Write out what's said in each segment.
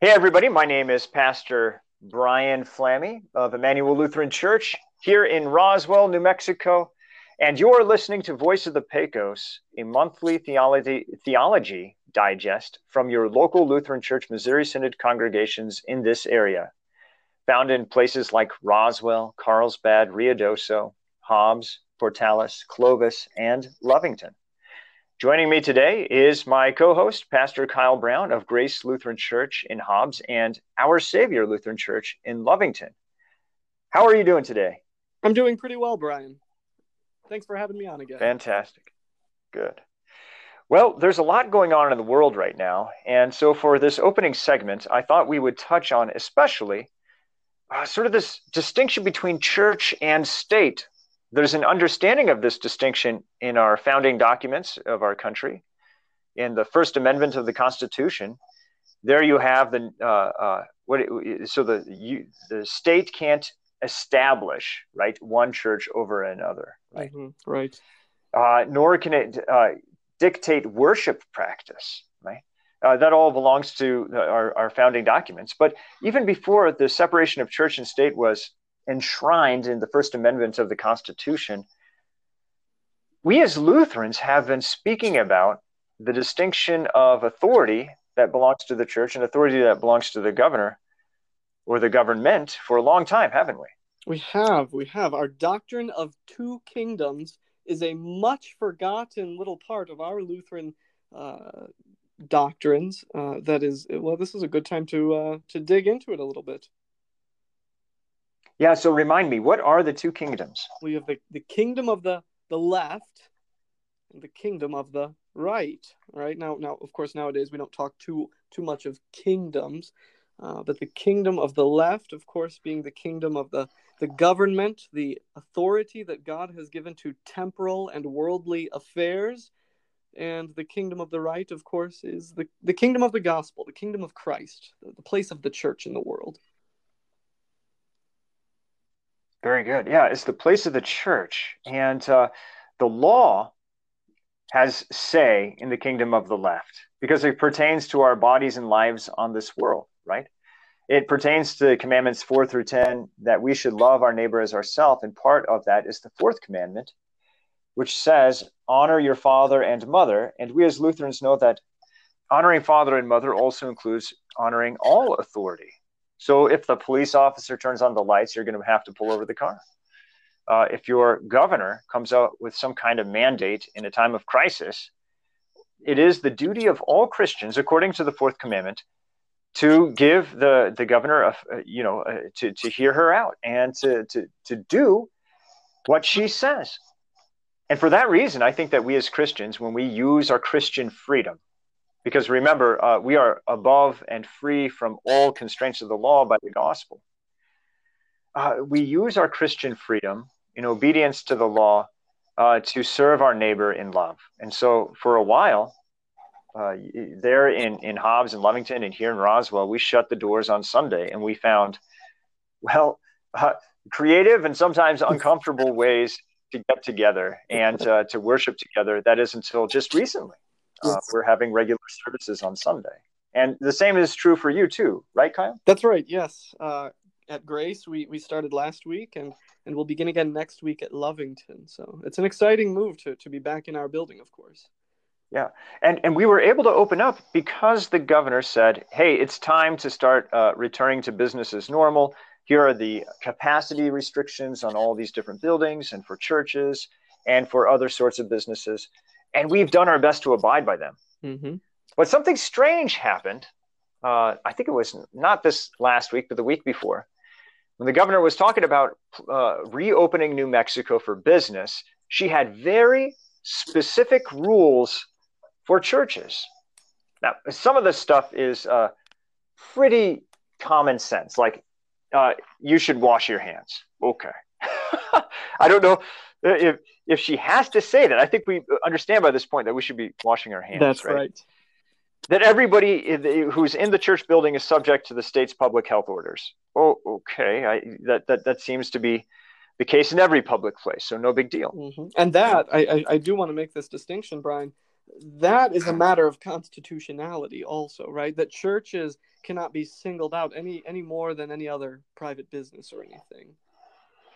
Hey, everybody. My name is Pastor Brian Flammy of Emmanuel Lutheran Church here in Roswell, New Mexico. And you're listening to Voice of the Pecos, a monthly theology, theology digest from your local Lutheran Church Missouri Synod congregations in this area, found in places like Roswell, Carlsbad, Ruidoso, Hobbs, Portales, Clovis, and Lovington. Joining me today is my co host, Pastor Kyle Brown of Grace Lutheran Church in Hobbs and Our Savior Lutheran Church in Lovington. How are you doing today? I'm doing pretty well, Brian. Thanks for having me on again. Fantastic. Good. Well, there's a lot going on in the world right now. And so for this opening segment, I thought we would touch on especially uh, sort of this distinction between church and state there's an understanding of this distinction in our founding documents of our country. In the First Amendment of the Constitution, there you have the uh, uh, what it, so the you, the state can't establish right one church over another right? Mm-hmm, right. Uh, nor can it uh, dictate worship practice right? Uh, that all belongs to our, our founding documents. But even before the separation of church and state was enshrined in the First Amendment of the Constitution, we as Lutherans have been speaking about the distinction of authority that belongs to the church and authority that belongs to the governor or the government for a long time, haven't we? We have. We have. Our doctrine of two kingdoms is a much forgotten little part of our Lutheran uh, doctrines. Uh, that is, well, this is a good time to uh, to dig into it a little bit. Yeah, so remind me, what are the two kingdoms? We have the, the kingdom of the, the left and the kingdom of the right. Right now, now of course, nowadays we don't talk too too much of kingdoms, uh, but the kingdom of the left, of course, being the kingdom of the the government, the authority that God has given to temporal and worldly affairs, and the kingdom of the right, of course, is the the kingdom of the gospel, the kingdom of Christ, the, the place of the church in the world. Very good. Yeah, it's the place of the church. And uh, the law has say in the kingdom of the left because it pertains to our bodies and lives on this world, right? It pertains to commandments four through 10 that we should love our neighbor as ourselves. And part of that is the fourth commandment, which says, honor your father and mother. And we as Lutherans know that honoring father and mother also includes honoring all authority so if the police officer turns on the lights, you're going to have to pull over the car. Uh, if your governor comes out with some kind of mandate in a time of crisis, it is the duty of all Christians, according to the fourth commandment, to give the, the governor, a, you know, a, to, to hear her out and to, to, to do what she says. And for that reason, I think that we as Christians, when we use our Christian freedom, because remember, uh, we are above and free from all constraints of the law by the gospel. Uh, we use our Christian freedom in obedience to the law uh, to serve our neighbor in love. And so, for a while, uh, there in, in Hobbs and Lovington and here in Roswell, we shut the doors on Sunday and we found, well, uh, creative and sometimes uncomfortable ways to get together and uh, to worship together. That is until just recently. Uh, we're having regular services on Sunday. And the same is true for you too, right, Kyle? That's right. Yes. Uh, at Grace, we, we started last week and, and we'll begin again next week at Lovington. So it's an exciting move to, to be back in our building, of course. Yeah. And, and we were able to open up because the governor said, hey, it's time to start uh, returning to business as normal. Here are the capacity restrictions on all these different buildings and for churches and for other sorts of businesses and we've done our best to abide by them. Mm-hmm. But something strange happened. Uh, I think it was not this last week, but the week before, when the governor was talking about uh, reopening New Mexico for business. She had very specific rules for churches. Now, some of this stuff is uh, pretty common sense, like uh, you should wash your hands. Okay. I don't know if if she has to say that, I think we understand by this point that we should be washing our hands. That's right. right. That everybody who's in the church building is subject to the state's public health orders. Oh, okay. I, that that that seems to be the case in every public place, so no big deal. Mm-hmm. And that I, I, I do want to make this distinction, Brian. that is a matter of constitutionality also right that churches cannot be singled out any any more than any other private business or anything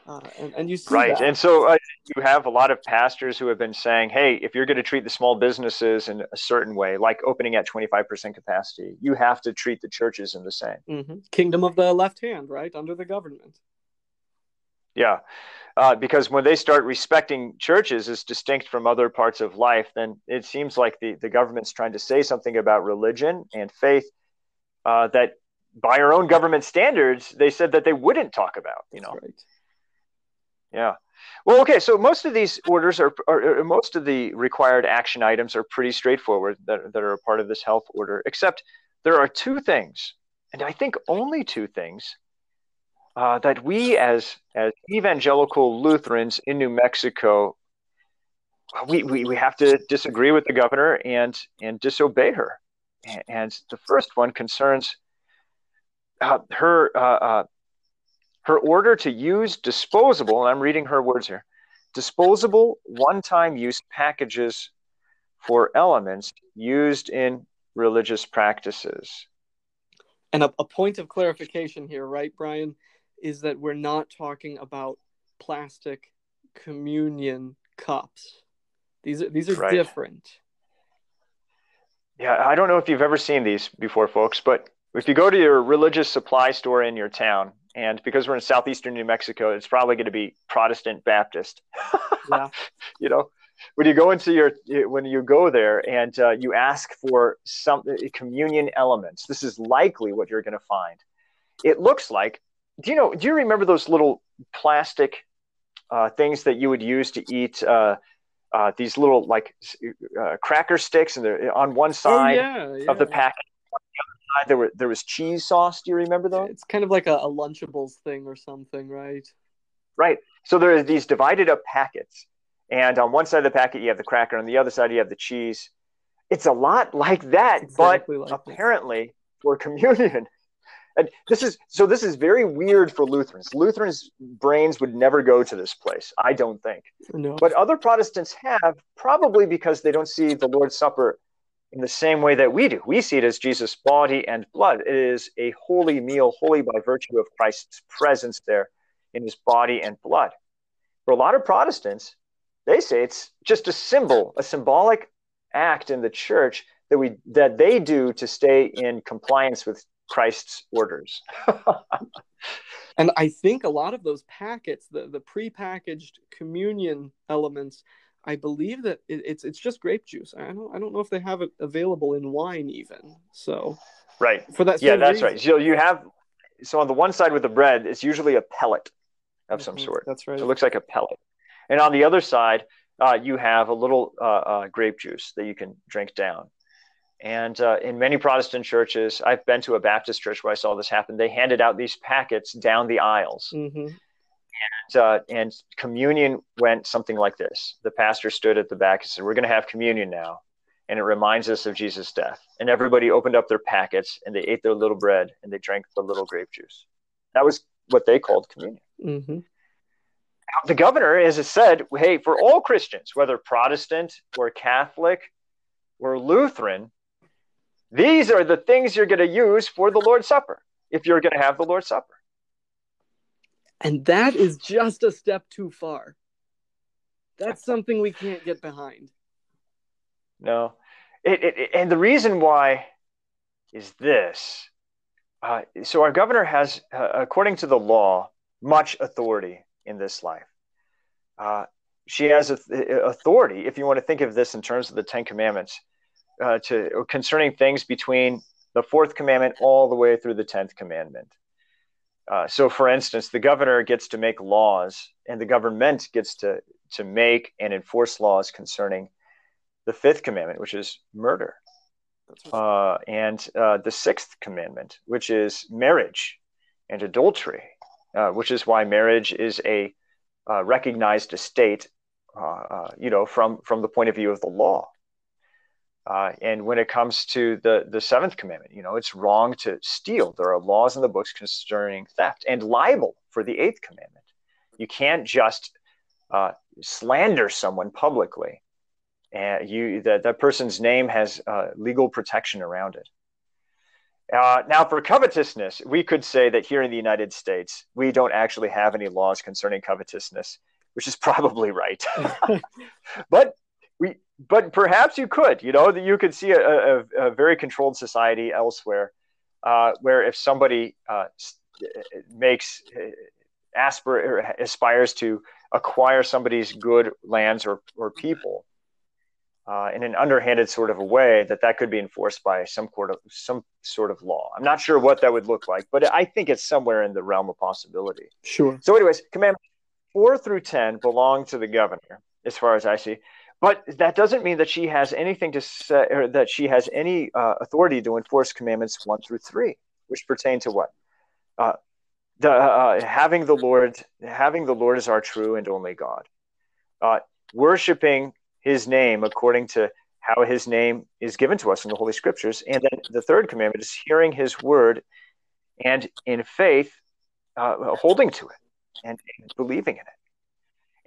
uh, and, and you see right that. and so uh, you have a lot of pastors who have been saying hey if you're going to treat the small businesses in a certain way like opening at 25% capacity you have to treat the churches in the same mm-hmm. kingdom of the left hand right under the government yeah uh, because when they start respecting churches as distinct from other parts of life, then it seems like the, the government's trying to say something about religion and faith uh, that by our own government standards, they said that they wouldn't talk about, you know. Right. Yeah. Well, okay. So most of these orders are, are, most of the required action items are pretty straightforward that, that are a part of this health order, except there are two things, and I think only two things uh, that we as as evangelical Lutherans in New Mexico, we, we, we have to disagree with the governor and and disobey her. And the first one concerns uh, her uh, uh her order to use disposable. And I'm reading her words here: disposable one-time use packages for elements used in religious practices. And a, a point of clarification here, right, Brian? is that we're not talking about plastic communion cups. These are these are right. different. Yeah, I don't know if you've ever seen these before, folks, but if you go to your religious supply store in your town, and because we're in southeastern New Mexico, it's probably going to be Protestant Baptist. Yeah. you know, when you go into your when you go there and uh, you ask for some communion elements, this is likely what you're going to find. It looks like do you know? Do you remember those little plastic uh, things that you would use to eat? Uh, uh, these little like uh, cracker sticks, and they're on one side oh, yeah, yeah. of the packet. Side, there were there was cheese sauce. Do you remember those? It's kind of like a, a Lunchables thing or something, right? Right. So there are these divided up packets, and on one side of the packet you have the cracker, on the other side you have the cheese. It's a lot like that, exactly but like apparently this. for communion, and this is so this is very weird for Lutherans. Lutherans' brains would never go to this place, I don't think. No. But other Protestants have, probably because they don't see the Lord's Supper in the same way that we do. We see it as Jesus' body and blood. It is a holy meal, holy by virtue of Christ's presence there in his body and blood. For a lot of Protestants, they say it's just a symbol, a symbolic act in the church that we that they do to stay in compliance with Christ's orders. and I think a lot of those packets, the, the prepackaged communion elements, I believe that it, it's it's just grape juice. I don't I don't know if they have it available in wine even. So right for that. Yeah, that's reason. right. So you have so on the one side with the bread, it's usually a pellet of mm-hmm. some sort. That's right. it looks like a pellet, and on the other side, uh, you have a little uh, uh, grape juice that you can drink down. And uh, in many Protestant churches, I've been to a Baptist church where I saw this happen. They handed out these packets down the aisles. Mm-hmm. And, uh, and communion went something like this The pastor stood at the back and said, We're going to have communion now. And it reminds us of Jesus' death. And everybody opened up their packets and they ate their little bread and they drank the little grape juice. That was what they called communion. Mm-hmm. The governor, as it said, hey, for all Christians, whether Protestant or Catholic or Lutheran, these are the things you're going to use for the Lord's Supper if you're going to have the Lord's Supper. And that is just a step too far. That's something we can't get behind. No. It, it, and the reason why is this. Uh, so, our governor has, uh, according to the law, much authority in this life. Uh, she has authority, if you want to think of this in terms of the Ten Commandments, uh, to concerning things between the fourth commandment all the way through the tenth commandment. Uh, so, for instance, the governor gets to make laws, and the government gets to to make and enforce laws concerning the fifth commandment, which is murder, uh, and uh, the sixth commandment, which is marriage and adultery, uh, which is why marriage is a uh, recognized estate, uh, you know, from from the point of view of the law. Uh, and when it comes to the, the seventh commandment, you know, it's wrong to steal. There are laws in the books concerning theft and libel for the eighth commandment. You can't just uh, slander someone publicly and you that that person's name has uh, legal protection around it. Uh, now, for covetousness, we could say that here in the United States, we don't actually have any laws concerning covetousness, which is probably right. but we, but perhaps you could. You know, that you could see a, a, a, very controlled society elsewhere, uh, where if somebody uh, makes uh, aspir- aspires to acquire somebody's good lands or, or people uh, in an underhanded sort of a way that that could be enforced by some sort of some sort of law. I'm not sure what that would look like, but I think it's somewhere in the realm of possibility. Sure. So, anyways, commandment four through ten belong to the governor, as far as I see. But that doesn't mean that she has anything to say, or that she has any uh, authority to enforce commandments one through three, which pertain to what? Uh, the uh, having the Lord, having the Lord as our true and only God, uh, worshiping His name according to how His name is given to us in the Holy Scriptures, and then the third commandment is hearing His word, and in faith, uh, holding to it and, believing in it.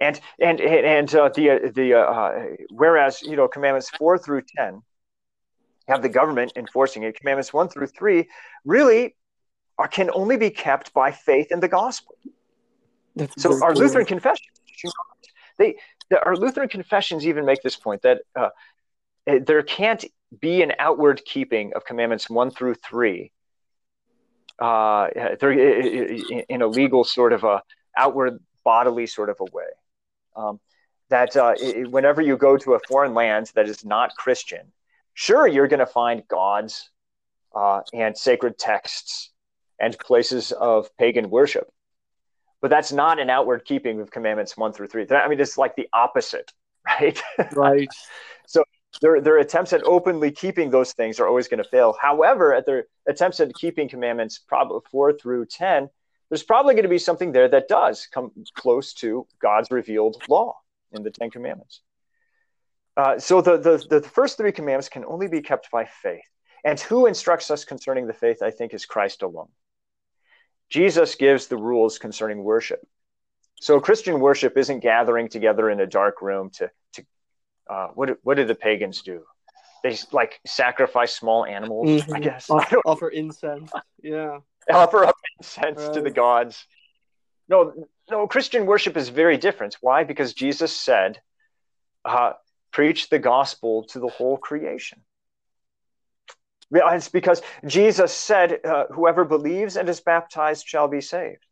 And and and uh, the the uh, whereas you know commandments four through ten have the government enforcing it. Commandments one through three really are, can only be kept by faith in the gospel. That's so our cool. Lutheran confessions, they the, our Lutheran confessions even make this point that uh, eh, there can't be an outward keeping of commandments one through three. Uh, in a legal sort of a outward bodily sort of a way. Um, that uh, it, whenever you go to a foreign land that is not Christian, sure you're going to find gods uh, and sacred texts and places of pagan worship. But that's not an outward keeping of commandments one through three. I mean, it's like the opposite, right? Right. so their, their attempts at openly keeping those things are always going to fail. However, at their attempts at keeping commandments probably four through 10, there's probably going to be something there that does come close to God's revealed law in the Ten Commandments. Uh, so the, the, the first three commandments can only be kept by faith. And who instructs us concerning the faith, I think, is Christ alone. Jesus gives the rules concerning worship. So Christian worship isn't gathering together in a dark room to, to uh, what, what did the pagans do? They like sacrifice small animals, mm-hmm. I guess. Offer, I offer incense. Yeah. Offer up incense right. to the gods. No, no, Christian worship is very different. Why? Because Jesus said, uh, preach the gospel to the whole creation. It's because Jesus said, uh, whoever believes and is baptized shall be saved.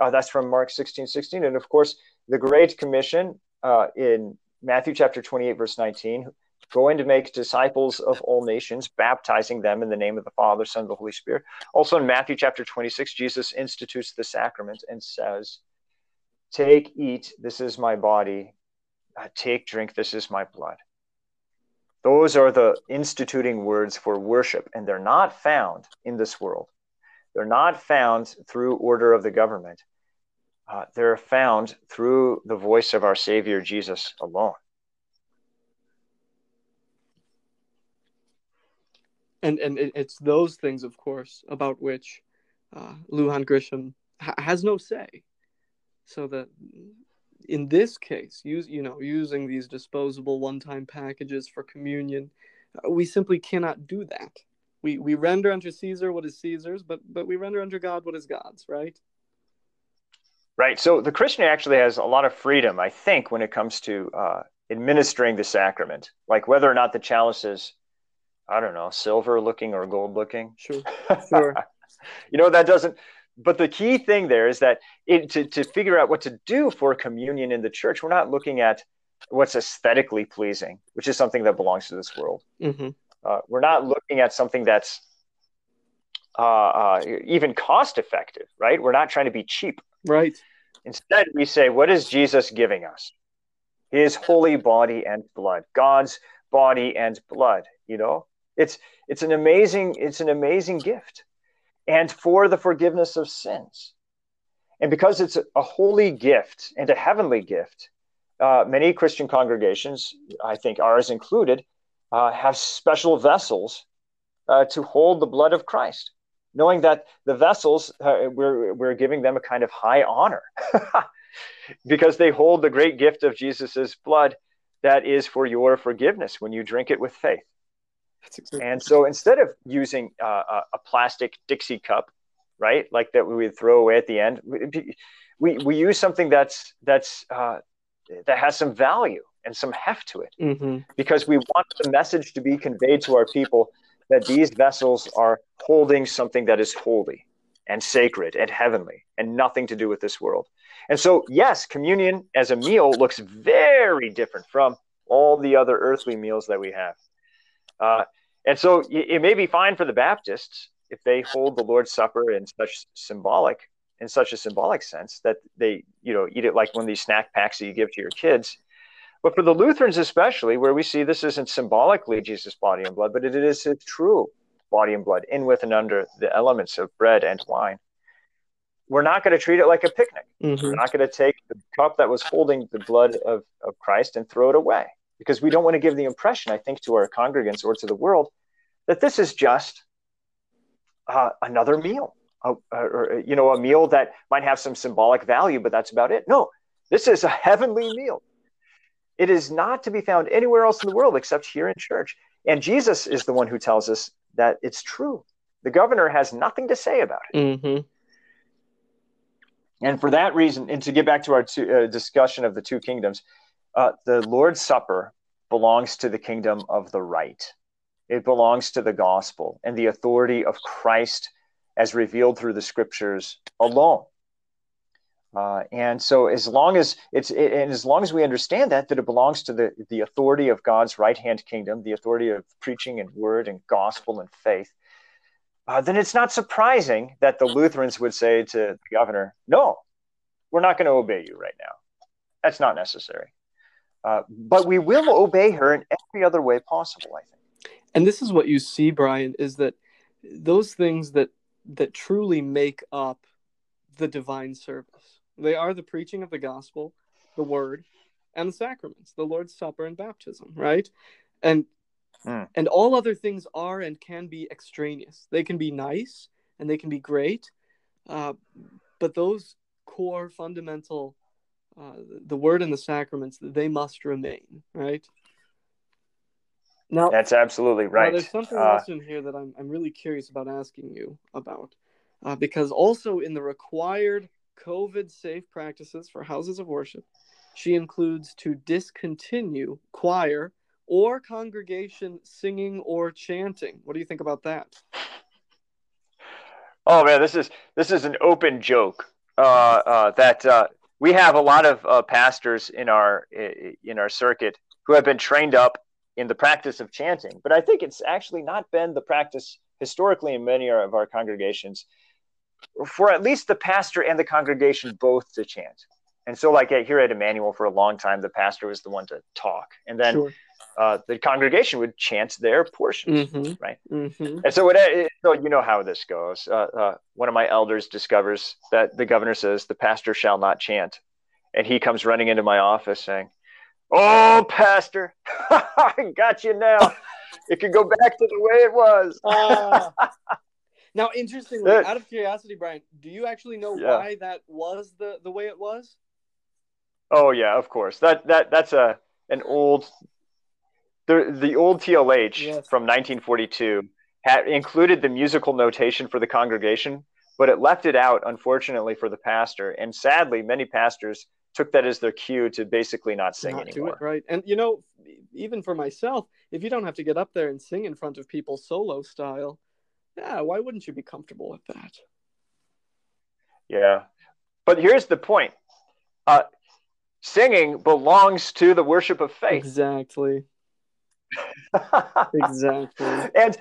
Uh, that's from Mark 16, 16. And of course, the Great Commission uh, in Matthew chapter 28, verse 19 going to make disciples of all nations, baptizing them in the name of the Father, Son, and the Holy Spirit. Also in Matthew chapter 26, Jesus institutes the sacrament and says, Take, eat, this is my body. Uh, take, drink, this is my blood. Those are the instituting words for worship, and they're not found in this world. They're not found through order of the government. Uh, they're found through the voice of our Savior Jesus alone. And and it's those things, of course, about which uh, Lujan Grisham ha- has no say. So that in this case, use you know using these disposable one-time packages for communion, uh, we simply cannot do that. We we render unto Caesar what is Caesar's, but but we render unto God what is God's, right? Right. So the Christian actually has a lot of freedom, I think, when it comes to uh, administering the sacrament, like whether or not the chalice is, I don't know, silver looking or gold looking. Sure. Sure. you know that doesn't but the key thing there is that it, to, to figure out what to do for communion in the church, we're not looking at what's aesthetically pleasing, which is something that belongs to this world. Mm-hmm. Uh, we're not looking at something that's uh, uh, even cost effective, right? We're not trying to be cheap. Right. Instead, we say, what is Jesus giving us? His holy body and blood, God's body and blood. You know, it's it's an amazing it's an amazing gift and for the forgiveness of sins. And because it's a holy gift and a heavenly gift, uh, many Christian congregations, I think ours included, uh, have special vessels uh, to hold the blood of Christ, knowing that the vessels, uh, we're, we're giving them a kind of high honor because they hold the great gift of Jesus' blood that is for your forgiveness when you drink it with faith. Exactly. And so instead of using uh, a, plastic Dixie cup, right, like that we would throw away at the end, we, we use something that's that's uh, that has some value and some heft to it, mm-hmm. because we want the message to be conveyed to our people that these vessels are holding something that is holy and sacred and heavenly and nothing to do with this world. And so, yes, communion as a meal looks very different from all the other earthly meals that we have. Uh, and so it may be fine for the Baptists if they hold the Lord's Supper in such symbolic, in such a symbolic sense that they, you know, eat it like one of these snack packs that you give to your kids. But for the Lutherans, especially, where we see this isn't symbolically Jesus' body and blood, but it is his true body and blood in with and under the elements of bread and wine. We're not going to treat it like a picnic. Mm-hmm. We're not going to take the cup that was holding the blood of, of Christ and throw it away because we don't want to give the impression, I think, to our congregants or to the world that this is just uh, another meal, uh, or you know, a meal that might have some symbolic value, but that's about it. No, this is a heavenly meal. It is not to be found anywhere else in the world except here in church. And Jesus is the one who tells us that it's true. The governor has nothing to say about it. Mm-hmm. And for that reason, and to get back to our two, uh, discussion of the two kingdoms, uh, the Lord's Supper belongs to the kingdom of the right. It belongs to the gospel and the authority of Christ as revealed through the scriptures alone. Uh, and so, as long as it's it, and as long as we understand that that it belongs to the the authority of God's right hand kingdom, the authority of preaching and word and gospel and faith, uh, then it's not surprising that the Lutherans would say to the governor, "No, we're not going to obey you right now. That's not necessary." Uh, but we will obey her in every other way possible, I think. And this is what you see, Brian, is that those things that that truly make up the divine service. They are the preaching of the gospel, the word, and the sacraments, the Lord's Supper and baptism, right? And mm. and all other things are and can be extraneous. They can be nice and they can be great, uh, but those core fundamental uh, the word and the sacraments that they must remain right? Now that's absolutely right. there's something uh, else in here that I'm, I'm really curious about asking you about uh, because also in the required covid safe practices for houses of worship she includes to discontinue choir or congregation singing or chanting. What do you think about that? Oh man this is this is an open joke uh, uh, that uh, we have a lot of uh, pastors in our in our circuit who have been trained up in the practice of chanting, but I think it's actually not been the practice historically in many of our congregations for at least the pastor and the congregation both to chant. And so, like here at Emmanuel, for a long time, the pastor was the one to talk, and then sure. Uh, the congregation would chant their portions, mm-hmm. right? Mm-hmm. And so, it, so you know how this goes. Uh, uh, one of my elders discovers that the governor says the pastor shall not chant, and he comes running into my office saying, "Oh, pastor, I got you now. it can go back to the way it was." uh, now, interestingly, out of curiosity, Brian, do you actually know yeah. why that was the the way it was? Oh yeah, of course. That that that's a an old the the old TLH yes. from 1942 had included the musical notation for the congregation, but it left it out unfortunately for the pastor. And sadly, many pastors took that as their cue to basically not sing not anymore. It, right. And you know, even for myself, if you don't have to get up there and sing in front of people solo style, yeah, why wouldn't you be comfortable with that? Yeah. But here's the point. Uh, singing belongs to the worship of faith. Exactly. exactly. And, and,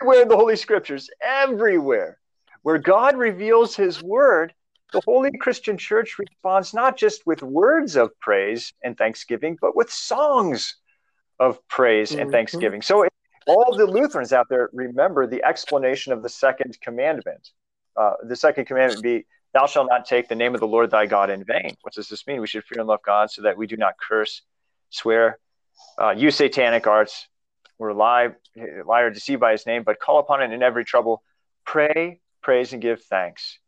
everywhere in the Holy Scriptures, everywhere where God reveals His Word, the Holy Christian Church responds not just with words of praise and thanksgiving, but with songs of praise mm-hmm. and thanksgiving. So, all the Lutherans out there remember the explanation of the second commandment. Uh, the second commandment be Thou shalt not take the name of the Lord thy God in vain. What does this mean? We should fear and love God so that we do not curse, swear, uh, use satanic arts, or lie, lie or deceive by his name, but call upon it in every trouble. Pray, praise, and give thanks.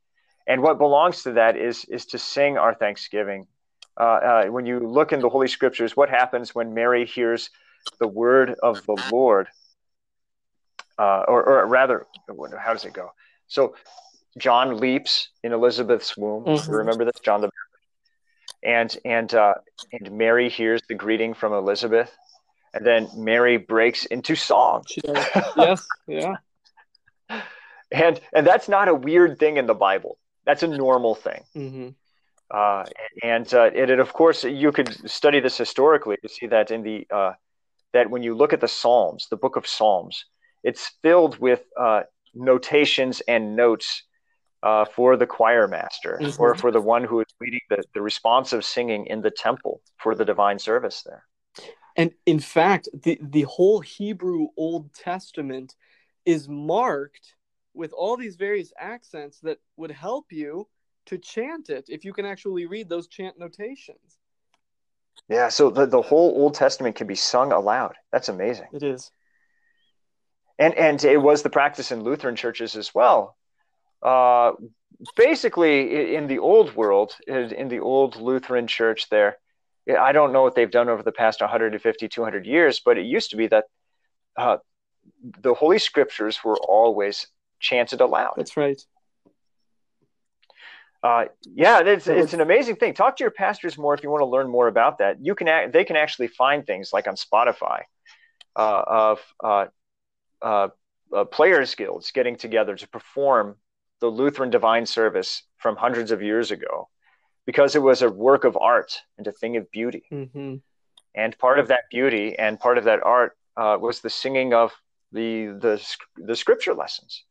And what belongs to that is, is to sing our thanksgiving uh, uh, when you look in the Holy Scriptures, what happens when Mary hears the word of the Lord? Uh, or, or rather, how does it go? So John leaps in Elizabeth's womb. Mm-hmm. remember this, John the and and uh, and Mary hears the greeting from Elizabeth, and then Mary breaks into song. yes, yeah. And and that's not a weird thing in the Bible. That's a normal thing. Mm-hmm. Uh, and uh, it, of course, you could study this historically to see that in the uh, that when you look at the Psalms, the book of Psalms, it's filled with uh, notations and notes uh, for the choir master mm-hmm. or for the one who is leading the, the responsive singing in the temple for the divine service there. And in fact, the, the whole Hebrew Old Testament is marked with all these various accents that would help you to chant it if you can actually read those chant notations. Yeah, so the, the whole Old Testament can be sung aloud. That's amazing. It is. And and it was the practice in Lutheran churches as well. Uh, basically, in the old world, in the old Lutheran church, there, I don't know what they've done over the past 150, 200 years, but it used to be that uh, the Holy Scriptures were always chanted aloud. That's right. Uh, yeah, it's, it's an amazing thing. Talk to your pastors more if you want to learn more about that. You can they can actually find things like on Spotify uh, of uh, uh, uh, players guilds getting together to perform the Lutheran divine service from hundreds of years ago because it was a work of art and a thing of beauty. Mm-hmm. And part of that beauty and part of that art uh, was the singing of the the the scripture lessons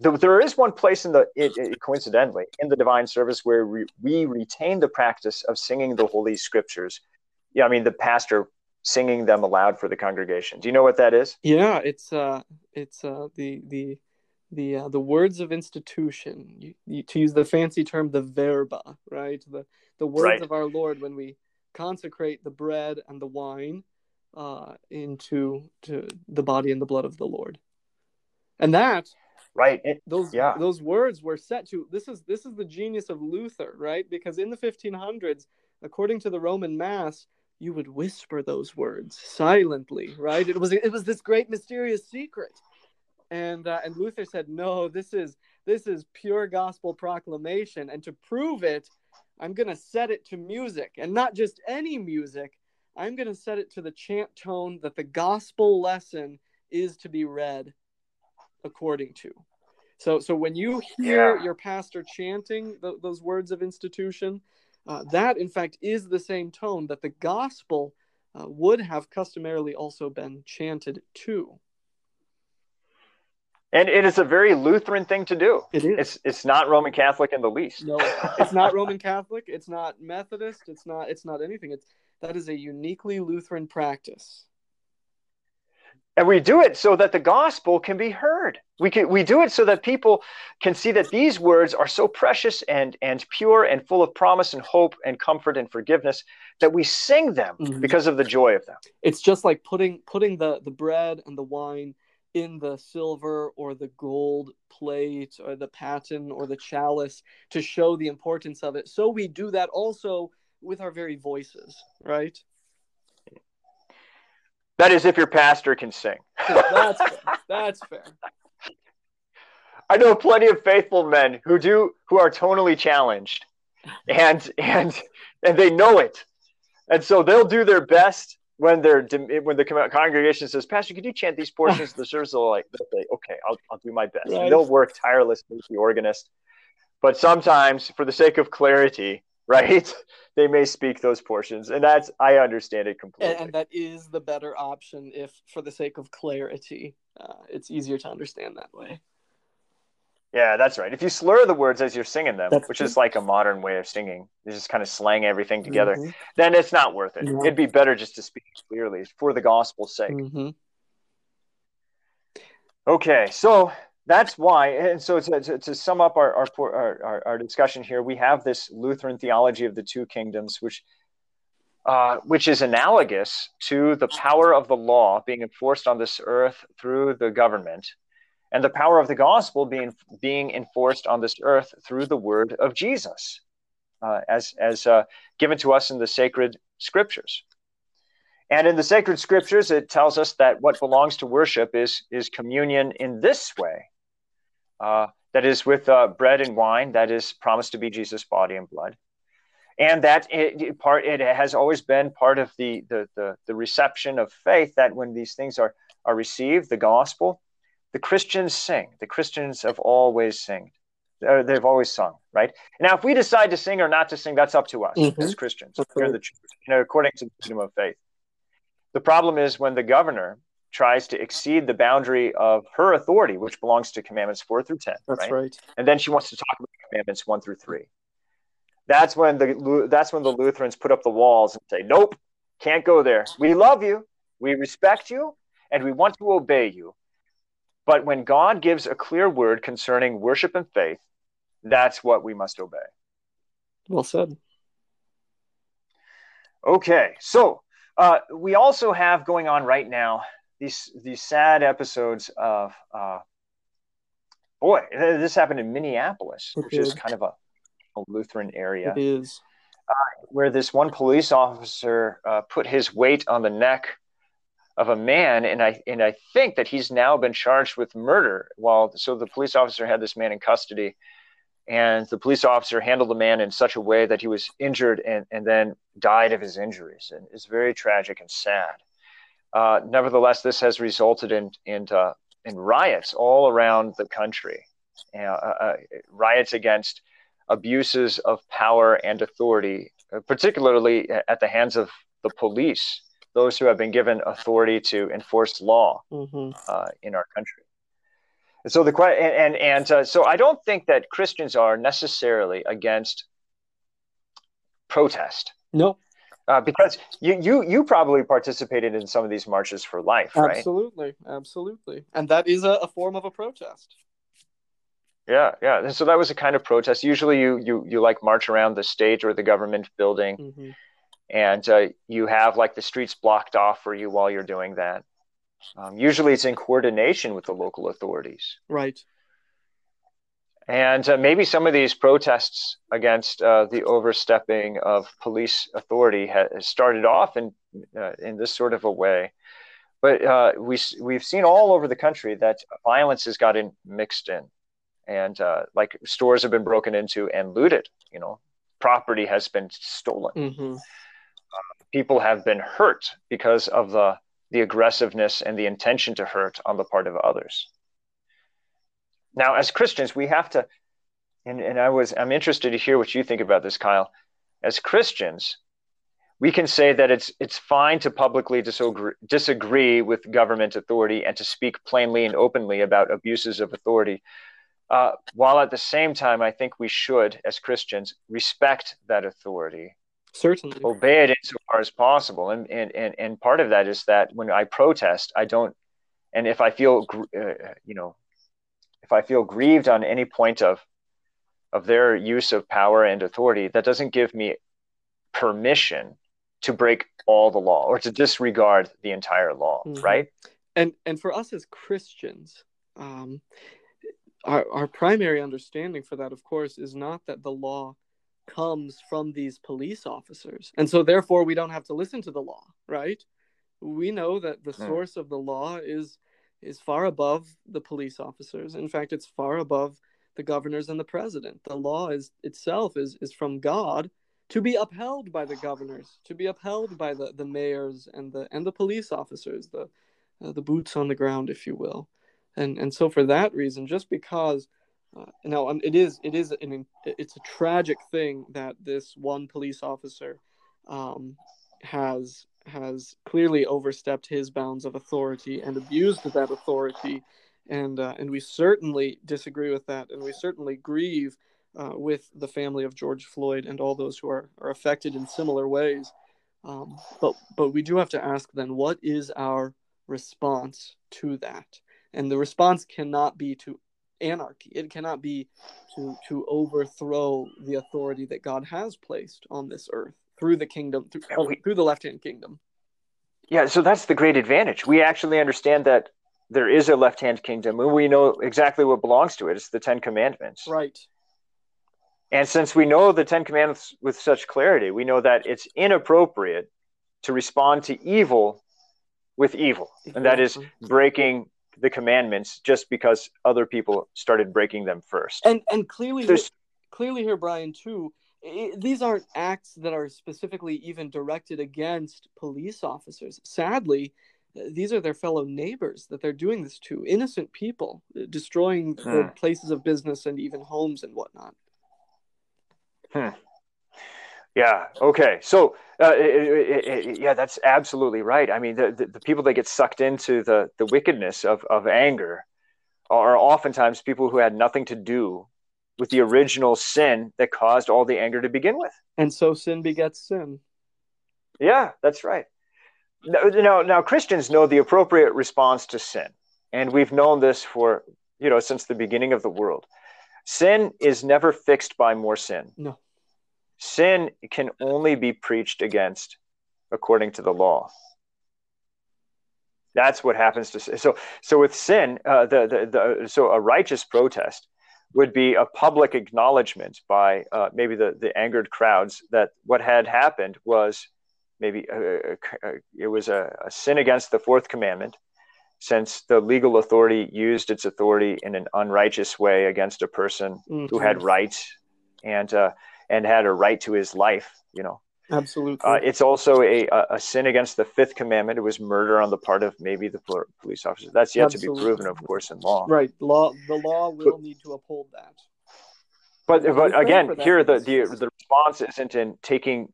there is one place in the it, it, coincidentally in the divine service where we, we retain the practice of singing the holy scriptures yeah i mean the pastor singing them aloud for the congregation do you know what that is yeah it's uh it's uh the the the uh, the words of institution you, you, to use the fancy term the verba right? The the words right. of our lord when we consecrate the bread and the wine uh, into to the body and the blood of the lord. And that right. it, those yeah. those words were set to this is this is the genius of luther right? Because in the 1500s according to the roman mass you would whisper those words silently right? It was it was this great mysterious secret and uh, and luther said no this is this is pure gospel proclamation and to prove it i'm going to set it to music and not just any music i'm going to set it to the chant tone that the gospel lesson is to be read according to. So, so when you hear yeah. your pastor chanting th- those words of institution, uh, that in fact is the same tone that the gospel uh, would have customarily also been chanted to. And it is a very Lutheran thing to do. It is. It's it's not Roman Catholic in the least. No, it's not Roman Catholic. It's not Methodist. It's not. It's not anything. It's that is a uniquely Lutheran practice and we do it so that the gospel can be heard we can we do it so that people can see that these words are so precious and and pure and full of promise and hope and comfort and forgiveness that we sing them mm-hmm. because of the joy of them it's just like putting putting the the bread and the wine in the silver or the gold plate or the paten or the chalice to show the importance of it so we do that also with our very voices right that is, if your pastor can sing. that's fair. That's fair. I know plenty of faithful men who do who are tonally challenged, and and and they know it, and so they'll do their best when they're when the congregation says, "Pastor, could you chant these portions of the service?" They'll like they'll say, "Okay, I'll I'll do my best." Right. they'll work tirelessly with the organist, but sometimes, for the sake of clarity, right? they may speak those portions, and that's I understand it completely. And, and that is the better option if, for the sake of clarity, uh, it's easier to understand that way. Yeah, that's right. If you slur the words as you're singing them, that's which true. is like a modern way of singing, you just kind of slang everything together, mm-hmm. then it's not worth it. Yeah. It'd be better just to speak clearly for the gospel's sake. Mm-hmm. Okay, so that's why and so to, to, to sum up our, our, our, our, discussion here we have this lutheran theology of the two kingdoms which uh, which is analogous to the power of the law being enforced on this earth through the government and the power of the gospel being being enforced on this earth through the word of jesus uh, as as uh, given to us in the sacred scriptures. And in the sacred scriptures, it tells us that what belongs to worship is is communion in this way. Uh, that is with uh, bread and wine. That is promised to be Jesus' body and blood and that it, part it has always been part of the, the, the the reception of faith that when these things are are received, the gospel, the Christians sing. The Christians have always sung. They've always sung, right? Now, if we decide to sing or not to sing, that's up to us mm-hmm. as Christians in the church, you know, according to the kingdom of faith. The problem is when the governor tries to exceed the boundary of her authority, which belongs to commandments four through ten. That's right. right. And then she wants to talk about commandments one through three. That's when the that's when the Lutherans put up the walls and say, "Nope, can't go there. We love you, we respect you, and we want to obey you." But when God gives a clear word concerning worship and faith, that's what we must obey. Well said. Okay, so uh, we also have going on right now these these sad episodes of uh, boy, this happened in Minneapolis, which is kind of a Lutheran area. It is. Uh, where this one police officer uh, put his weight on the neck of a man, and I and I think that he's now been charged with murder. While so the police officer had this man in custody, and the police officer handled the man in such a way that he was injured and, and then died of his injuries, and it's very tragic and sad. Uh, nevertheless, this has resulted in in uh, in riots all around the country, uh, uh, riots against abuses of power and authority, uh, particularly at the hands of the police, those who have been given authority to enforce law mm-hmm. uh, in our country. And so the and and, and uh, so I don't think that Christians are necessarily against protest. No. Uh, because you, you you probably participated in some of these marches for life, right? Absolutely, absolutely, and that is a, a form of a protest. Yeah, yeah. And so that was a kind of protest. Usually, you you you like march around the state or the government building, mm-hmm. And uh, you have like the streets blocked off for you while you're doing that. Um, usually, it's in coordination with the local authorities. Right. And uh, maybe some of these protests against uh, the overstepping of police authority has started off in uh, in this sort of a way, but uh, we we've seen all over the country that violence has gotten mixed in and uh, like stores have been broken into and looted you know property has been stolen mm-hmm. People have been hurt because of the the aggressiveness and the intention to hurt on the part of others now as christians we have to and, and i was i'm interested to hear what you think about this kyle as christians we can say that it's it's fine to publicly disagree, disagree with government authority and to speak plainly and openly about abuses of authority uh, while at the same time, I think we should, as Christians, respect that authority. Certainly. Obey it insofar as possible. And, and, and, and part of that is that when I protest, I don't, and if I feel, uh, you know, if I feel grieved on any point of, of their use of power and authority, that doesn't give me permission to break all the law or to disregard the entire law, mm-hmm. right? And and for us as Christians, um, our, our primary understanding for that, of course, is not that the law comes from these police officers. And so, therefore, we don't have to listen to the law, right? We know that the hmm. source of the law is is far above the police officers. In fact, it's far above the governors and the president. The law is itself is is from God to be upheld by the governors, to be upheld by the, the mayors and the and the police officers, the uh, the boots on the ground, if you will and and so for that reason, just because uh, now um, it is it is an it's a tragic thing that this one police officer um, has has clearly overstepped his bounds of authority and abused that authority, and uh, and we certainly disagree with that, and we certainly grieve uh, with the family of George Floyd and all those who are, are affected in similar ways. Um, but but we do have to ask then, what is our response to that? and the response cannot be to anarchy. It cannot be to to overthrow the authority that god has placed on this earth through the kingdom through, we, through the left hand kingdom. Yeah so that's the great advantage. We actually understand that there is a left hand kingdom and we know exactly what belongs to it. It's the 10 commandments. Right. And since we know the Ten Commandments with such clarity, we know that it's inappropriate to respond to evil with evil, and that is breaking the commandments just because other people started breaking them first. And and clearly, There's, clearly here, Brian, too, it, these aren't acts that are specifically even directed against police officers. Sadly, these are their fellow neighbors that they're doing this to, innocent people, destroying hmm. places of business and even homes and whatnot. Hmm. Yeah. Okay. So, uh, it, it, yeah, that's absolutely right. I mean, the, the, the, people that get sucked into the, the wickedness of, of anger are oftentimes people who had nothing to do with the original sin that caused all the anger to begin with. And so sin begets sin. Yeah, that's right. Now, now Christians know the appropriate response to sin, and we've known this for you know since the beginning of the world. Sin is never fixed by more sin. No. Sin can only be preached against according to the law. That's what happens to sin. So, so with sin, uh, the, the, the, so a righteous protest would be a public acknowledgement by uh, maybe the, the angered crowds that what had happened was maybe a, a, a, it was a, sin against the fourth commandment since the legal authority used its authority in an unrighteous way against a person mm-hmm. who had rights and uh, and had a right to his life, you know. Absolutely. Uh, it's also a, a sin against the fifth commandment. It was murder on the part of maybe the police officer. That's yet Absolutely. to be proven, of course, in law. Right. Law. The law will but, need to uphold that. But but again, here the, the the response isn't in taking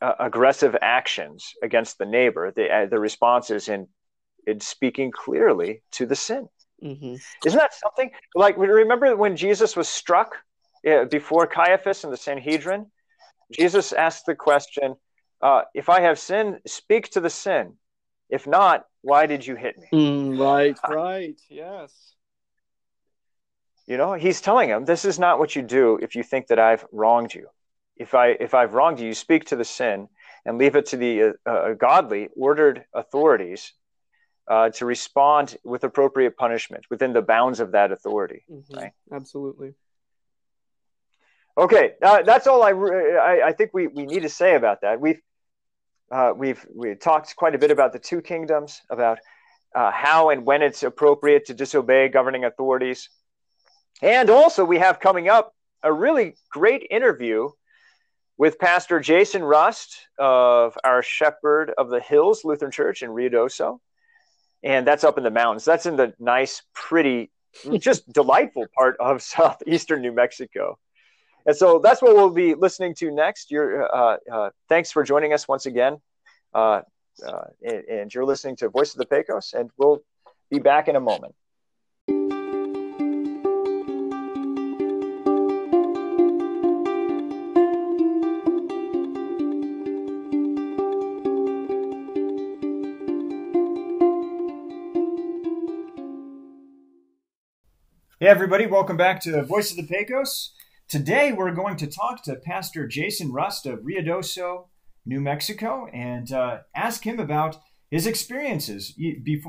uh, aggressive actions against the neighbor. The uh, the response is in in speaking clearly to the sin. Mm-hmm. Isn't that something? Like remember when Jesus was struck before Caiaphas and the Sanhedrin, Jesus asked the question, uh, "If I have sinned, speak to the sin. If not, why did you hit me?" Mm, right, right, yes. You know, he's telling him, "This is not what you do if you think that I've wronged you. If I if I've wronged you, you speak to the sin and leave it to the uh, uh, godly, ordered authorities uh, to respond with appropriate punishment within the bounds of that authority." Mm-hmm. Right? Absolutely. Okay, uh, that's all I, I, I think we, we need to say about that. We've uh, we've we talked quite a bit about the two kingdoms, about uh, how and when it's appropriate to disobey governing authorities, and also we have coming up a really great interview with Pastor Jason Rust of our Shepherd of the Hills Lutheran Church in Rio Ruidoso, and that's up in the mountains. That's in the nice, pretty, just delightful part of southeastern New Mexico. And so that's what we'll be listening to next. You're, uh, uh, thanks for joining us once again. Uh, uh, and, and, you're listening to Voice of the Pecos, and we'll be back in a moment. Hey, everybody, welcome back to Voice of the Pecos. Today, we're going to talk to Pastor Jason Rust of Ruidoso, New Mexico, and uh, ask him about his experiences,